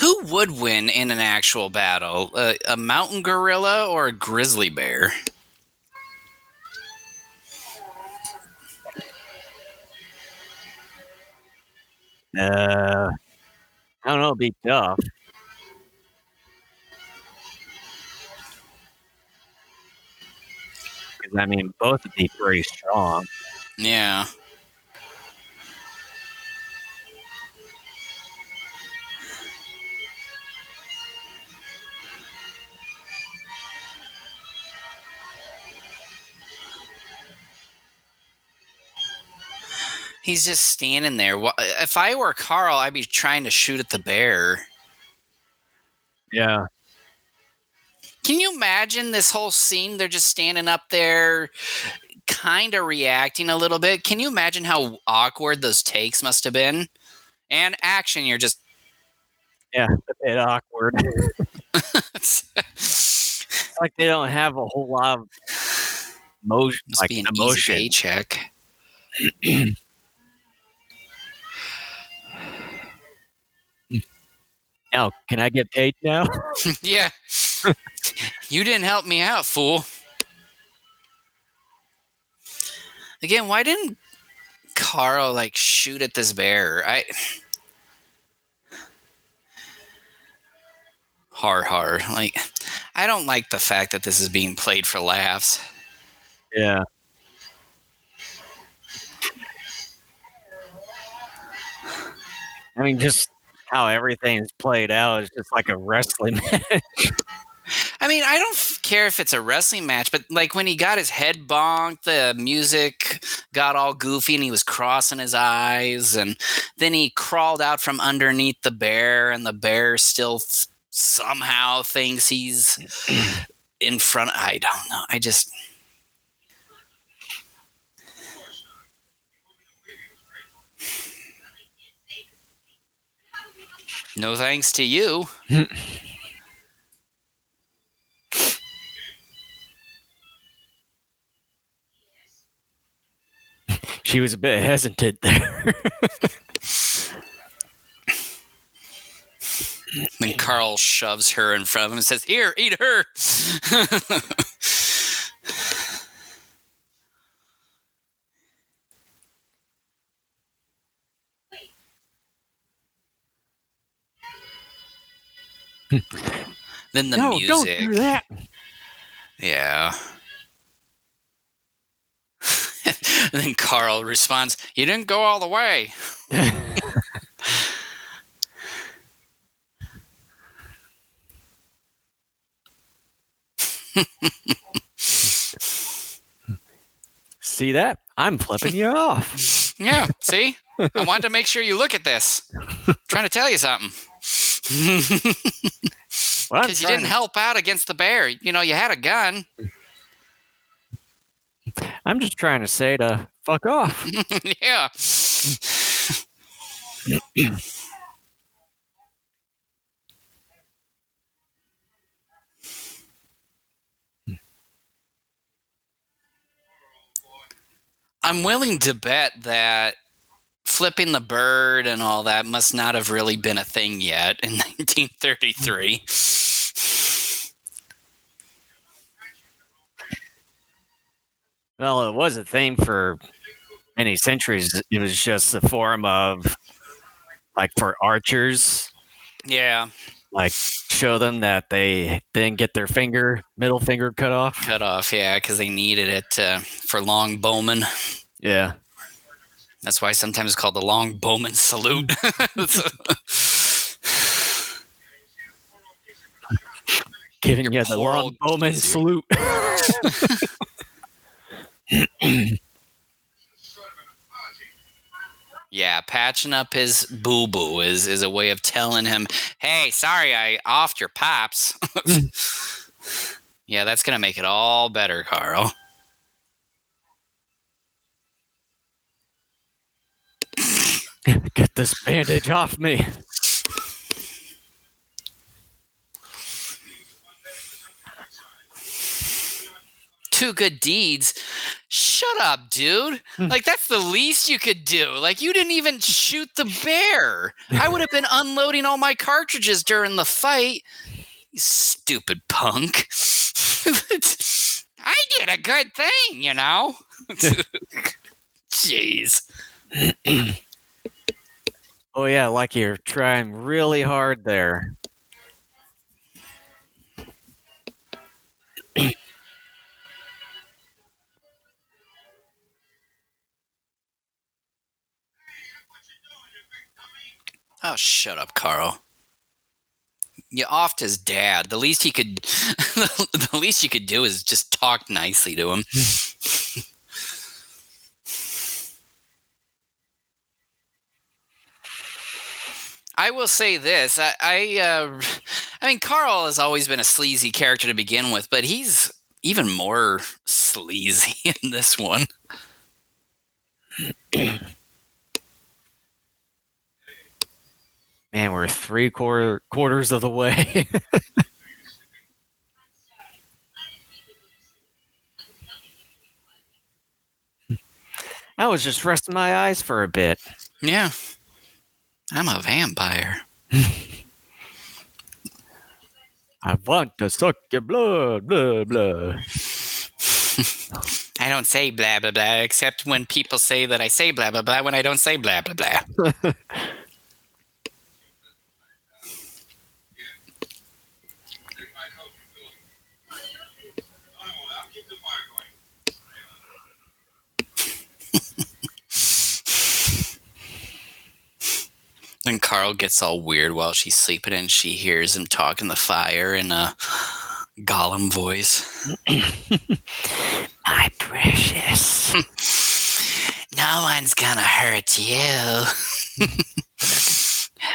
Who would win in an actual battle? A, a mountain gorilla or a grizzly bear? Uh, I don't know. It'd be tough. Because I mean, both would be pretty strong. Yeah. He's just standing there. If I were Carl, I'd be trying to shoot at the bear. Yeah. Can you imagine this whole scene? They're just standing up there, kind of reacting a little bit. Can you imagine how awkward those takes must have been? And action, you're just. Yeah, a bit awkward. like they don't have a whole lot of motion, must like be an emotion. easy paycheck. Now, can I get paid now? yeah. you didn't help me out, fool. Again, why didn't Carl like shoot at this bear? I har har. Like I don't like the fact that this is being played for laughs. yeah. I mean, just how everything's played out is just like a wrestling match. I mean, I don't f- care if it's a wrestling match, but like when he got his head bonked, the music got all goofy and he was crossing his eyes. And then he crawled out from underneath the bear, and the bear still somehow thinks he's in front. I don't know. I just. No thanks to you. she was a bit hesitant there. then Carl shoves her in front of him and says, "Here, eat her." then the no, music. Don't do that. Yeah and then Carl responds, You didn't go all the way. See that? I'm flipping you off. Yeah, see? I wanted to make sure you look at this. trying to tell you something. I'm Because you didn't to- help out against the bear. You know, you had a gun. I'm just trying to say to fuck off. yeah. I'm willing to bet that flipping the bird and all that must not have really been a thing yet in 1933. Well, it was a thing for many centuries. It was just a form of, like, for archers, Yeah, like, show them that they didn't get their finger, middle finger cut off. cut off. Yeah, because they needed it uh, for long bowmen. Yeah. That's why sometimes it's called the long bowman salute. Giving you the long bowman salute. yeah, patching up his boo boo is, is a way of telling him, hey, sorry, I offed your pops. yeah, that's to make it all better, Carl. Get this bandage off me. Two good deeds. Shut up, dude. Hmm. Like, that's the least you could do. Like, you didn't even shoot the bear. I would have been unloading all my cartridges during the fight. You stupid punk. I did a good thing, you know? Jeez. Oh yeah, like you're trying really hard there. Oh, shut up, Carl. You offed his dad. The least he could, the least you could do is just talk nicely to him. I will say this: I, I, uh, I mean, Carl has always been a sleazy character to begin with, but he's even more sleazy in this one. Man, we're three quarter quarters of the way. I was just resting my eyes for a bit. Yeah, I'm a vampire. I want to suck your blood, blah blah. I don't say blah blah blah, except when people say that I say blah blah blah when I don't say blah blah blah. It might help you, Billy. I won't. I'll keep the fire going. Then Carl gets all weird while she's sleeping, and she hears him talking the fire in a Gollum voice. My precious. No one's gonna hurt you.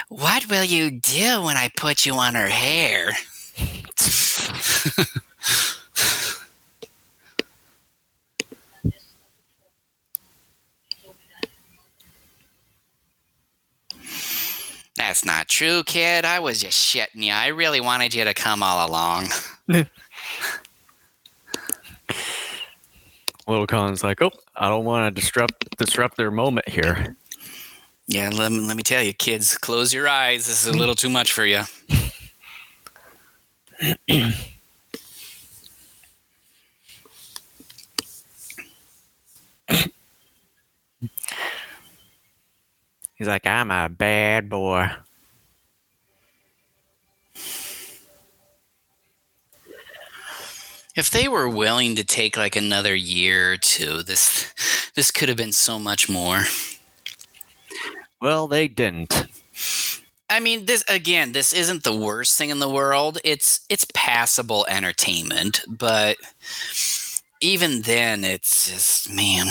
what will you do when I put you on her hair? That's not true, kid. I was just shitting you. I really wanted you to come all along. Little Kong's like, oh, I don't want to disrupt disrupt their moment here. Yeah, let me, let me tell you, kids, close your eyes. This is a little too much for you. He's like, I'm a bad boy. If they were willing to take like another year or two, this this could have been so much more. Well, they didn't. I mean, this again, this isn't the worst thing in the world. It's it's passable entertainment, but even then it's just man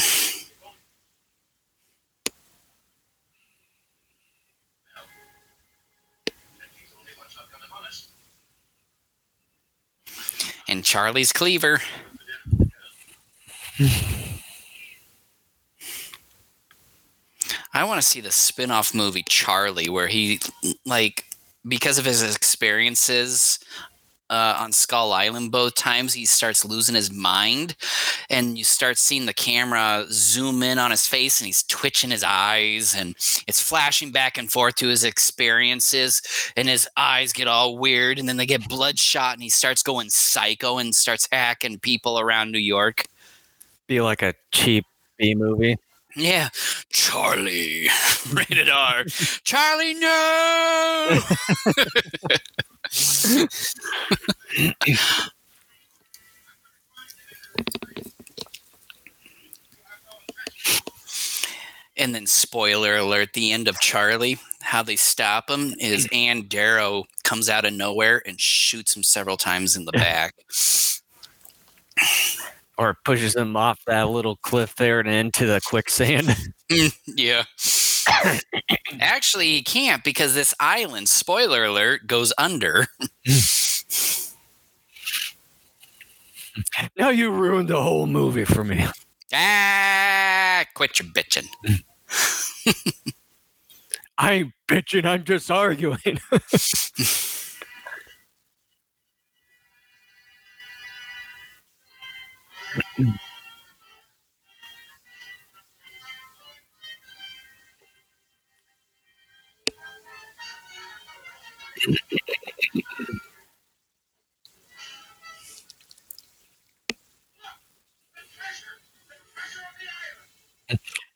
And Charlie's Cleaver. I want to see the spin-off movie Charlie where he like because of his experiences uh, on Skull Island both times he starts losing his mind and you start seeing the camera zoom in on his face and he's twitching his eyes and it's flashing back and forth to his experiences and his eyes get all weird and then they get bloodshot and he starts going psycho and starts hacking people around New York. Be like a cheap B movie. Yeah. Charlie. Rated R. Charlie, no. and then, spoiler alert: the end of Charlie. How they stop him is Ann Darrow comes out of nowhere and shoots him several times in the back. Or pushes him off that little cliff there and into the quicksand. yeah. Actually, he can't because this island, spoiler alert, goes under. now you ruined the whole movie for me. Ah, quit your bitching. I ain't bitching, I'm just arguing.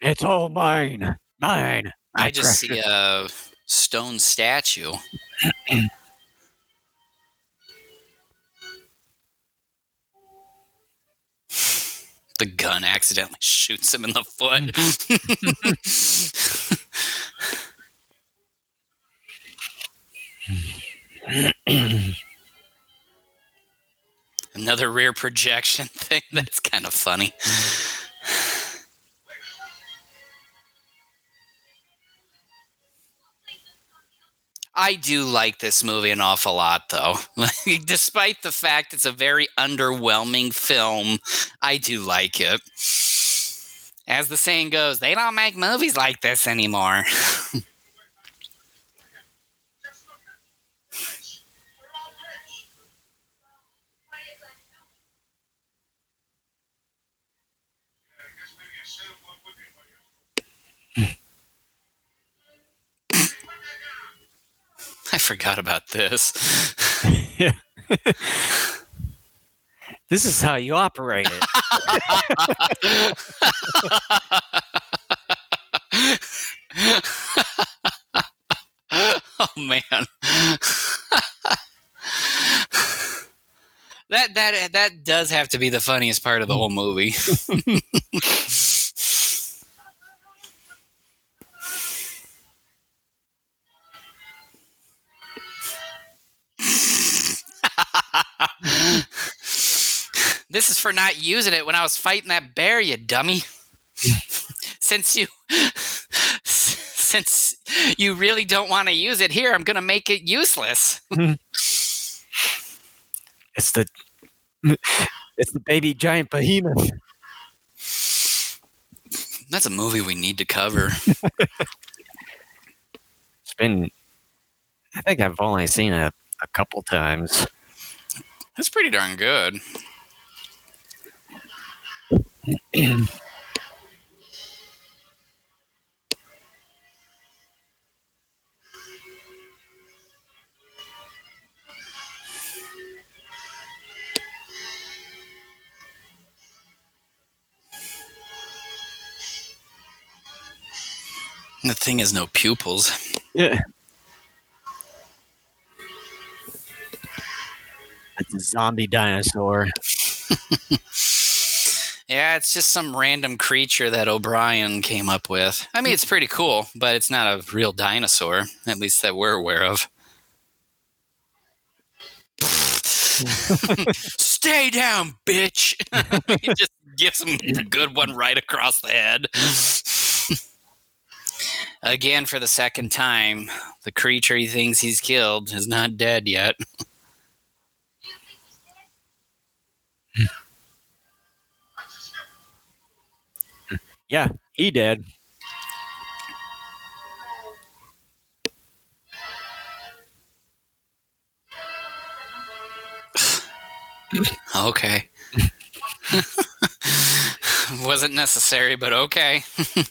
It's all mine. Mine. I My just see a stone statue. the gun accidentally shoots him in the foot. Another rear projection thing. That's kind of funny. I do like this movie an awful lot, though. Despite the fact it's a very underwhelming film, I do like it. As the saying goes, they don't make movies like this anymore. Just look at it. Rich. We're all rich. Yeah, I guess maybe a sailboat would be what you- Hey, put that down. I forgot about this. Yeah. this is how you operate it. oh man. that that that does have to be the funniest part of the whole movie. this is for not using it when I was fighting that bear, you dummy. since you since you really don't want to use it here, I'm going to make it useless. It's the it's the baby giant behemoth. That's a movie we need to cover. It's been I think I've only seen it a couple times. That's pretty darn good. The thing has no pupils. Yeah. It's a zombie dinosaur. Yeah, it's just some random creature that O'Brien came up with. I mean, it's pretty cool, but it's not a real dinosaur, at least that we're aware of. Stay down, bitch. he just gives him a good one right across the head. Again, for the second time, the creature he thinks he's killed is not dead yet. Yeah, he did. Okay. Wasn't necessary, but okay.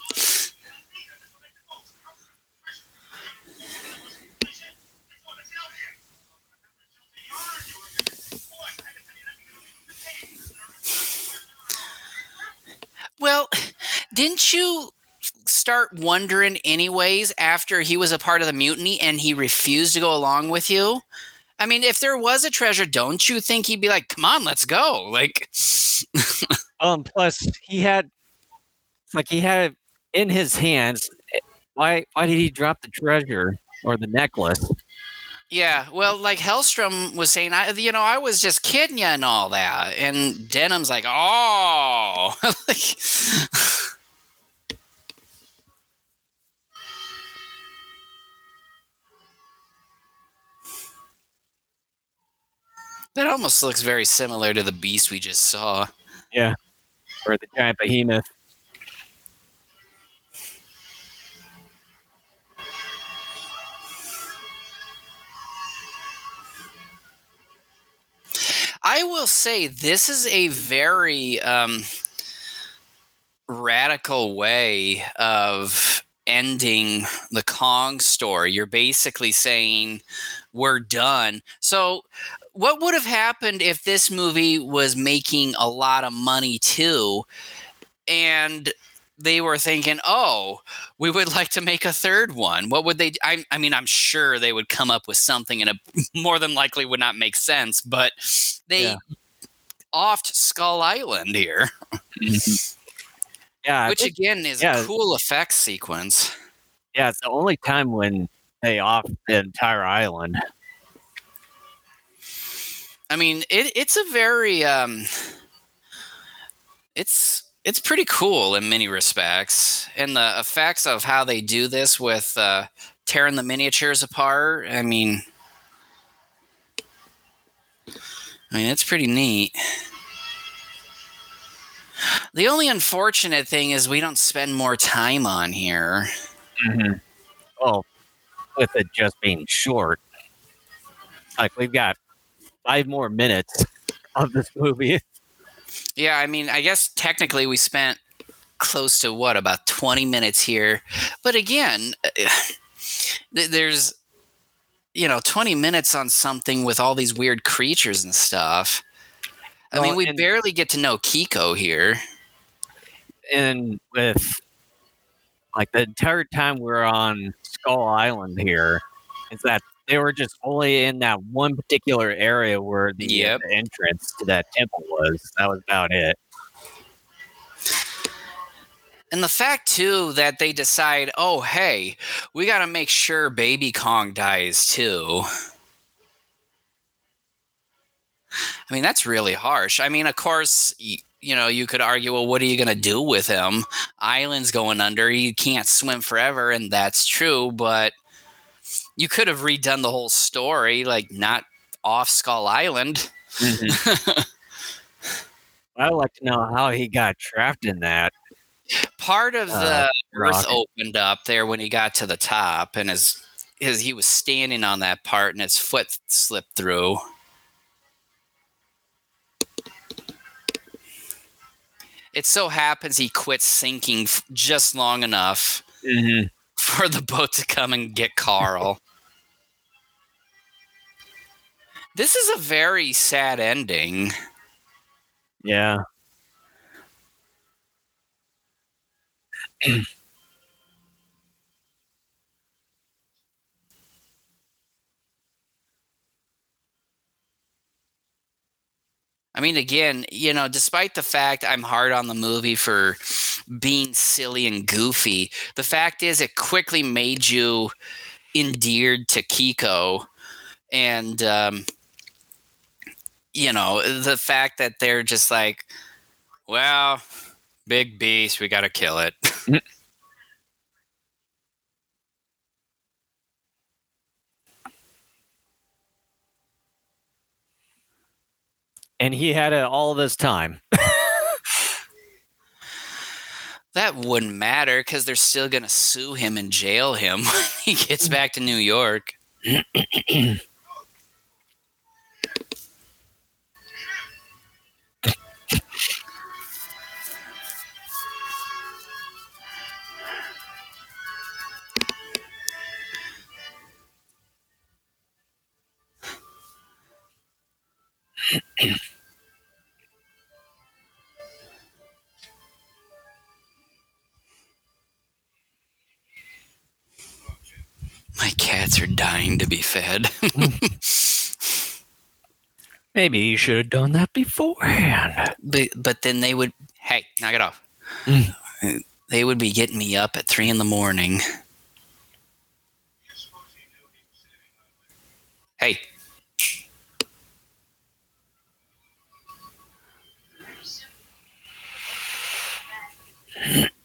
well, didn't you start wondering anyways after he was a part of the mutiny and he refused to go along with you? I mean, if there was a treasure, don't you think he'd be like, "Come on, let's go"? Like, Um, plus he had like he had it in his hands. Why why did he drop the treasure or the necklace? yeah. Well, like Helstrom was saying, I, you know, I was just kidding you and all that, and Denham's like, "Oh." like, That almost looks very similar to the beast we just saw. Yeah. Or the giant behemoth. I will say this is a very um, radical way of ending the Kong story. You're basically saying we're done. So, what would have happened if this movie was making a lot of money too, and they were thinking, "Oh, we would like to make a third one." What would they? I, I mean, I'm sure they would come up with something, and it more than likely would not make sense. But they Yeah. offed Skull Island here, mm-hmm. Yeah, which think- again is yeah. a cool effects sequence. yeah, it's the only time when they off the entire island. I mean, it, it's a very um, it's it's pretty cool in many respects, and the effects of how they do this with uh, tearing the miniatures apart. I mean, I mean, it's pretty neat. The only unfortunate thing is we don't spend more time on here. Mm-hmm. Well, with it just being short, like we've got five more minutes of this movie. Yeah, I mean, I guess technically we spent close to what about 20 minutes here. But again, there's you know, 20 minutes on something with all these weird creatures and stuff. I mean, we barely get to know Kiko here. and with like the entire time we're on Skull Island here, is that they were just only in that one particular area where the, uh, Yep. the entrance to that temple was. That was about it. And the fact too that they decide, "Oh, hey, we got to make sure Baby Kong dies too." I mean, that's really harsh. I mean, of course, you know, you could argue, well, what are you going to do with him? Island's going under. He can't swim forever, and that's true, but you could have redone the whole story, like not off Skull Island. I'd like to know how he got trapped in that. Part of the Uh, earth opened up there when he got to the top and his his he was standing on that part and his foot slipped through it so happens he quits sinking f- just long enough Mm-hmm. for the boat to come and get carl this is a very sad ending Yeah. I mean, again, you know, despite the fact I'm hard on the movie for being silly and goofy, the fact is it quickly made you endeared to Kiko. And, um, you know, the fact that they're just like, well, big beast, we got to kill it. Mm. And he had it all this time. that wouldn't matter because they're still going to sue him and jail him when he gets mm. back to New York. cats are dying to be fed. Maybe you should have done that beforehand. but but then they would hey, knock it off. Mm. They would be getting me up at three in the morning. Hey,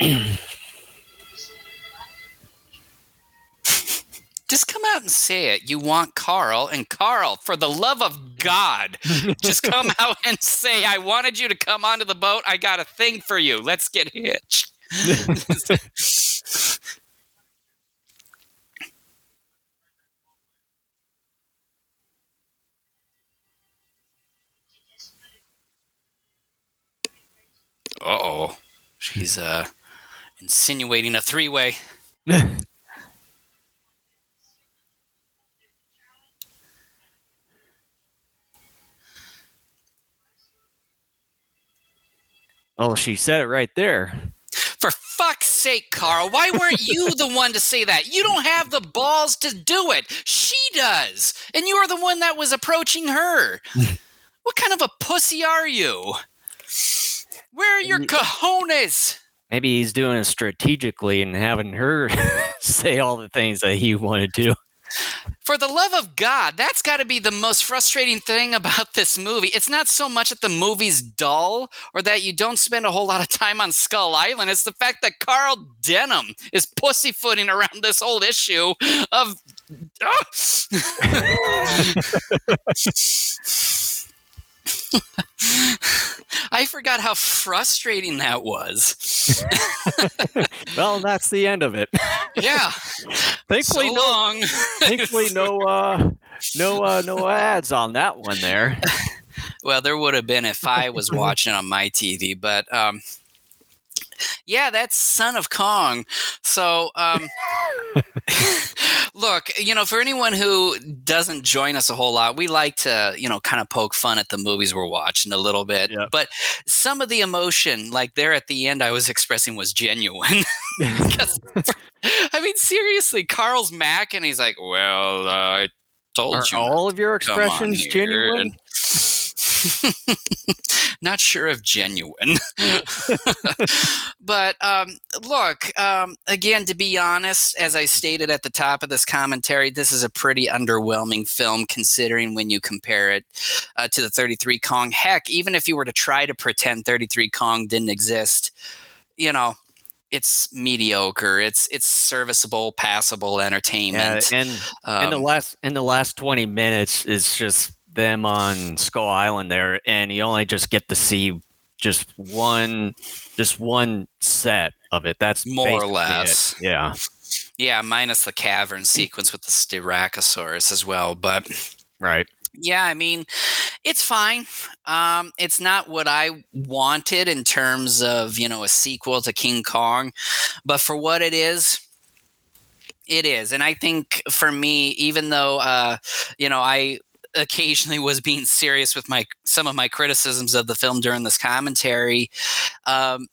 just come out and say it. You want Carl, and Carl, for the love of God, just come out and say, I wanted you to come onto the boat. I got a thing for you. Let's get hitched. Uh oh. She's uh insinuating a three way. oh, she said it right there. For fuck's sake, Carl, why weren't you the one to say that? You don't have the balls to do it. She does. And you are the one that was approaching her. what kind of a pussy are you? Where are your mm. cojones? Maybe he's doing it strategically and having her say all the things that he wanted to. For the love of God, that's got to be the most frustrating thing about this movie. It's not so much that the movie's dull or that you don't spend a whole lot of time on Skull Island. It's the fact that Carl Denham is pussyfooting around this whole issue of. I forgot how frustrating that was. well, that's the end of it. yeah. Thankfully, so no, long. thankfully, no, uh, no, uh, no ads on that one there. well, there would have been if I was watching on my TV, but um, yeah, that's Son of Kong. So, um, look, you know, for anyone who doesn't join us a whole lot, we like to, you know, kind of poke fun at the movies we're watching a little bit. But some of the emotion, like there at the end, I was expressing was genuine. I mean, seriously, Carl's Mac, and he's like, "Well, uh, I told you." all of your expressions genuine? Not sure if genuine. but um, look, um, again, to be honest, as I stated at the top of this commentary, this is a pretty underwhelming film considering when you compare it uh, to the 33 Kong. Heck, even if you were to try to pretend 33 Kong didn't exist, you know, it's mediocre. It's it's serviceable, passable Yeah, entertainment. and in the Um, last in the last twenty minutes is just them on Skull Island there, and you only just get to see just one just one set of it. That's More or basically it. less. Yeah, yeah, minus the cavern sequence with the Styracosaurus as well. But right. Yeah, I mean, it's fine. Um, it's not what I wanted in terms of you know a sequel to King Kong, but for what it is, it is. And I think for me, even though uh, you know I occasionally was being serious with my some of my criticisms of the film during this commentary. Um,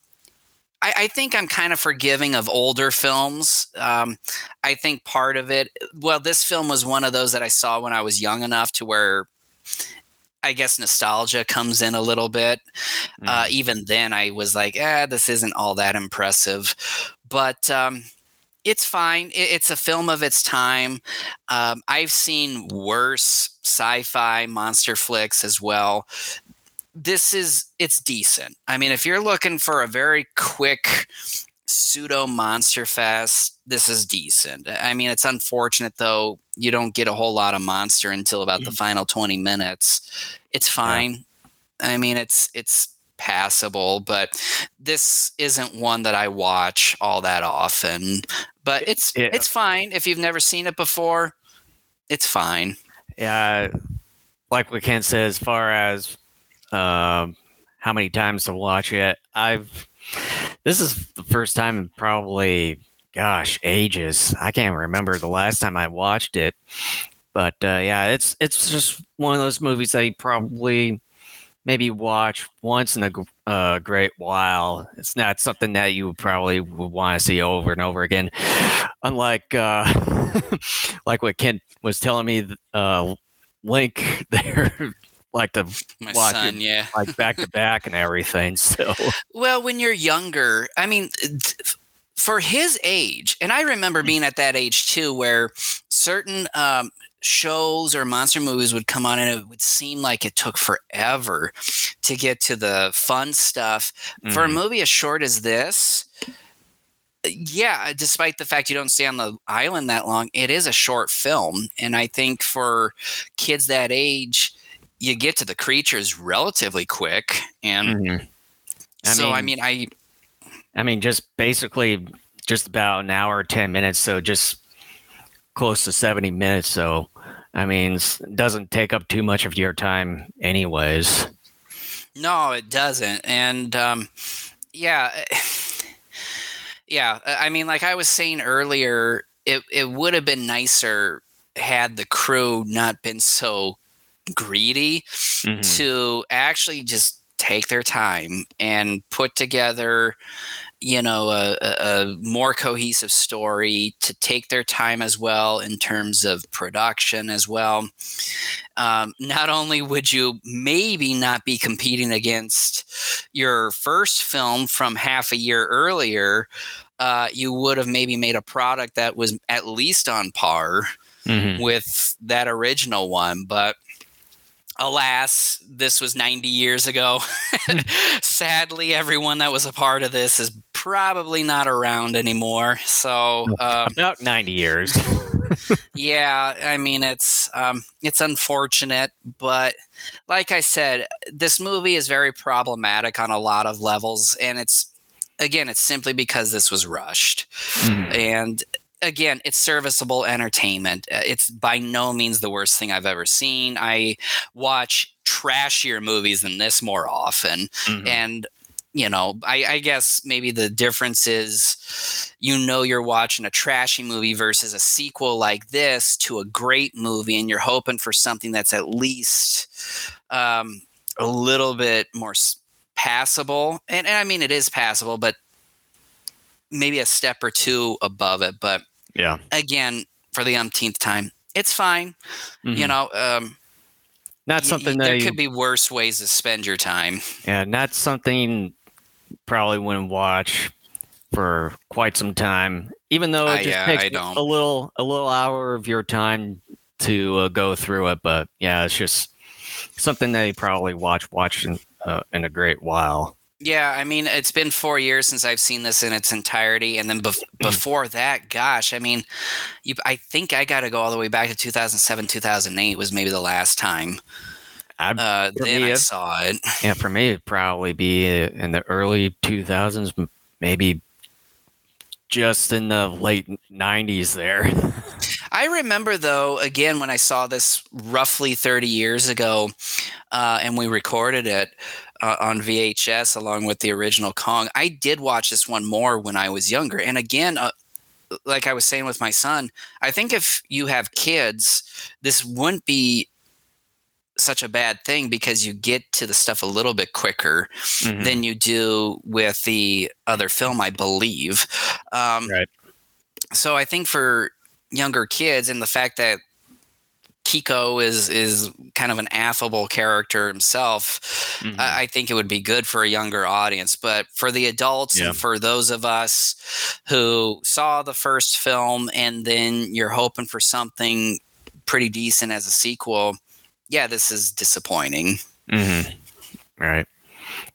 I, I think I'm kind of forgiving of older films. Um, I think part of it, well, this film was one of those that I saw when I was young enough to where I guess nostalgia comes in a little bit. Uh, Mhm. even then, I was like, "Ah, this isn't all that impressive," but um, it's fine. It's a film of its time. Um, I've seen worse sci-fi monster flicks as well. This is it's decent. I mean, if you're looking for a very quick pseudo monster fest, this is decent. I mean, it's unfortunate though you don't get a whole lot of monster until about the mm. final 20 minutes. It's fine. I mean, it's it's passable, but this isn't one that I watch all that often. But it's Yeah. it's fine if you've never seen it before. It's fine. Yeah, like what Kent said, as far as um, how many times to watch it, I've this is the first time in probably, gosh, ages. I can't remember the last time I watched it, but uh, yeah, it's it's just one of those movies that you probably maybe watch once in a uh, great while. It's not something that you probably would want to see over and over again. Unlike uh, like what Kent was telling me, uh, Link there like to My Watch son, yeah. like back to back and everything. So Well, when you're younger, I mean, for his age, and I remember being at that age too, where certain um, shows or monster movies would come on, and it would seem like it took forever to get to the fun stuff. For a mhm. movie as short as this, yeah, despite the fact you don't stay on the island that long, it is a short film. And I think for kids that age, you get to the creatures relatively quick. And Mhm. I so, I mean- mean, I I mean, just basically just about an hour or 10 minutes. So just close to 70 minutes. So, I mean, doesn't take up too much of your time, anyways. No, it doesn't. And um, yeah, yeah. I I mean, like I was saying earlier, it it would have been nicer had the crew not been so greedy Mhm. to actually just take their time and put together you know a, a, more cohesive story to take their time as well in terms of production as well um, not only would you maybe not be competing against your first film from half a year earlier uh, you would have maybe made a product that was at least on par Mhm. with that original one but alas this was 90 years ago sadly everyone that was a part of this is probably not around anymore so um, About 90 years. yeah i mean it's um, it's unfortunate but like i said this movie is very problematic on a lot of levels and it's again it's simply because this was rushed Mhm. and again it's serviceable entertainment. Uh, it's by no means the worst thing i've ever seen. I watch trashier movies than this more often. Mhm. and you know I, I guess maybe the difference is you know you're watching a trashy movie versus a sequel like this to a great movie and you're hoping for something that's at least um, a little bit more passable. And, and i mean it is passable but maybe a step or two above it. But Yeah. again for the umpteenth time it's fine you Mhm. know um, not y- y- something that there you, could be worse ways to spend your time yeah, not something probably wouldn't watch for quite some time, even though it just takes a little a little hour of your time to uh, go through it. But yeah, it's just something that you probably watch watch in, uh, in a great while. Yeah, I mean, it's been four years since I've seen this in its entirety, and then bef- before that, gosh, I mean, you, I think I got to go all the way back to 2007, 2008 was maybe the last time. I, Uh, then I saw it. yeah, for me, it'd probably be uh, in the early 2000s, maybe just in the late 90s there. I remember though, again, when I saw this roughly 30 years ago, uh, and we recorded it uh, on VHS along with the original Kong. I did watch this one more when I was younger, and again, uh, like I was saying with my son, I think if you have kids, this wouldn't be such a bad thing because you get to the stuff a little bit quicker Mhm. than you do with the other film, I believe. Um, Right. So I think for younger kids and the fact that Kiko is is kind of an affable character himself, Mhm. I, I think it would be good for a younger audience. But for the adults Yeah. and for those of us who saw the first film and then you're hoping for something pretty decent as a sequel, yeah, this is disappointing. Mm-hmm. Right.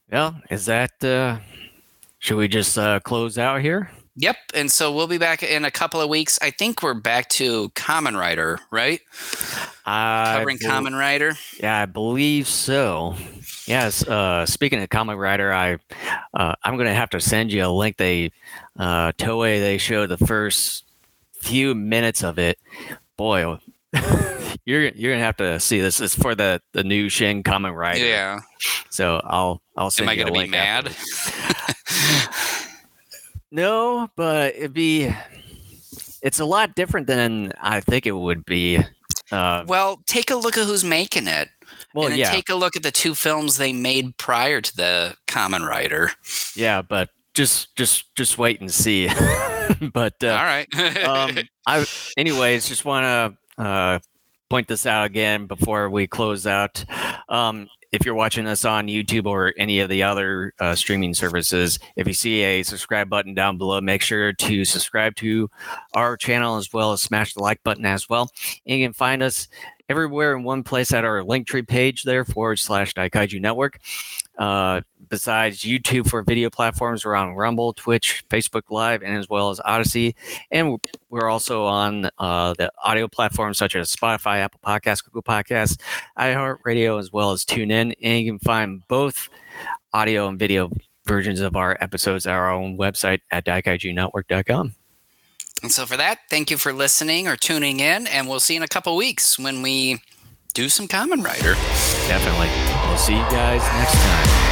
Well, is that? Uh, should we just uh, close out here? Yep. And so we'll be back in a couple of weeks. I think we're back to Kamen Rider, right? I Covering Kamen Rider. Yeah, I believe so. Yes. Uh, speaking of Kamen Rider, I uh, I'm gonna have to send you a link. They uh, Toei they showed the first few minutes of it. Boy, you're you're gonna have to see this. It's for the the new Shin Kamen Rider. Yeah. So I'll I'll send Am I you a going to be mad? No, but it'd be. It's a lot different than I think it would be. Uh, well, take a look at who's making it. well, and then yeah, take a look at the two films they made prior to the Kamen Rider. yeah, but just just just wait and see. but uh, All right. um, I, anyways, just want to uh, point this out again before we close out. Um, if you're watching us on YouTube or any of the other uh, streaming services, if you see a subscribe button down below, make sure to subscribe to our channel as well as smash the like button as well. And you can find us everywhere in one place at our Linktree page there forward slash Daikaiju Network. Uh, besides YouTube for video platforms, we're on Rumble, Twitch, Facebook Live, and as well as Odysee. And we're also on uh, the audio platforms such as Spotify, Apple Podcasts, Google Podcasts, iHeartRadio, as well as TuneIn. And you can find both audio and video versions of our episodes at our own website at daikaijunetwork.com. and so for that, thank you for listening or tuning in, and we'll see you in a couple weeks when we do some Kamen Rider. Definitely. We'll see you guys next time.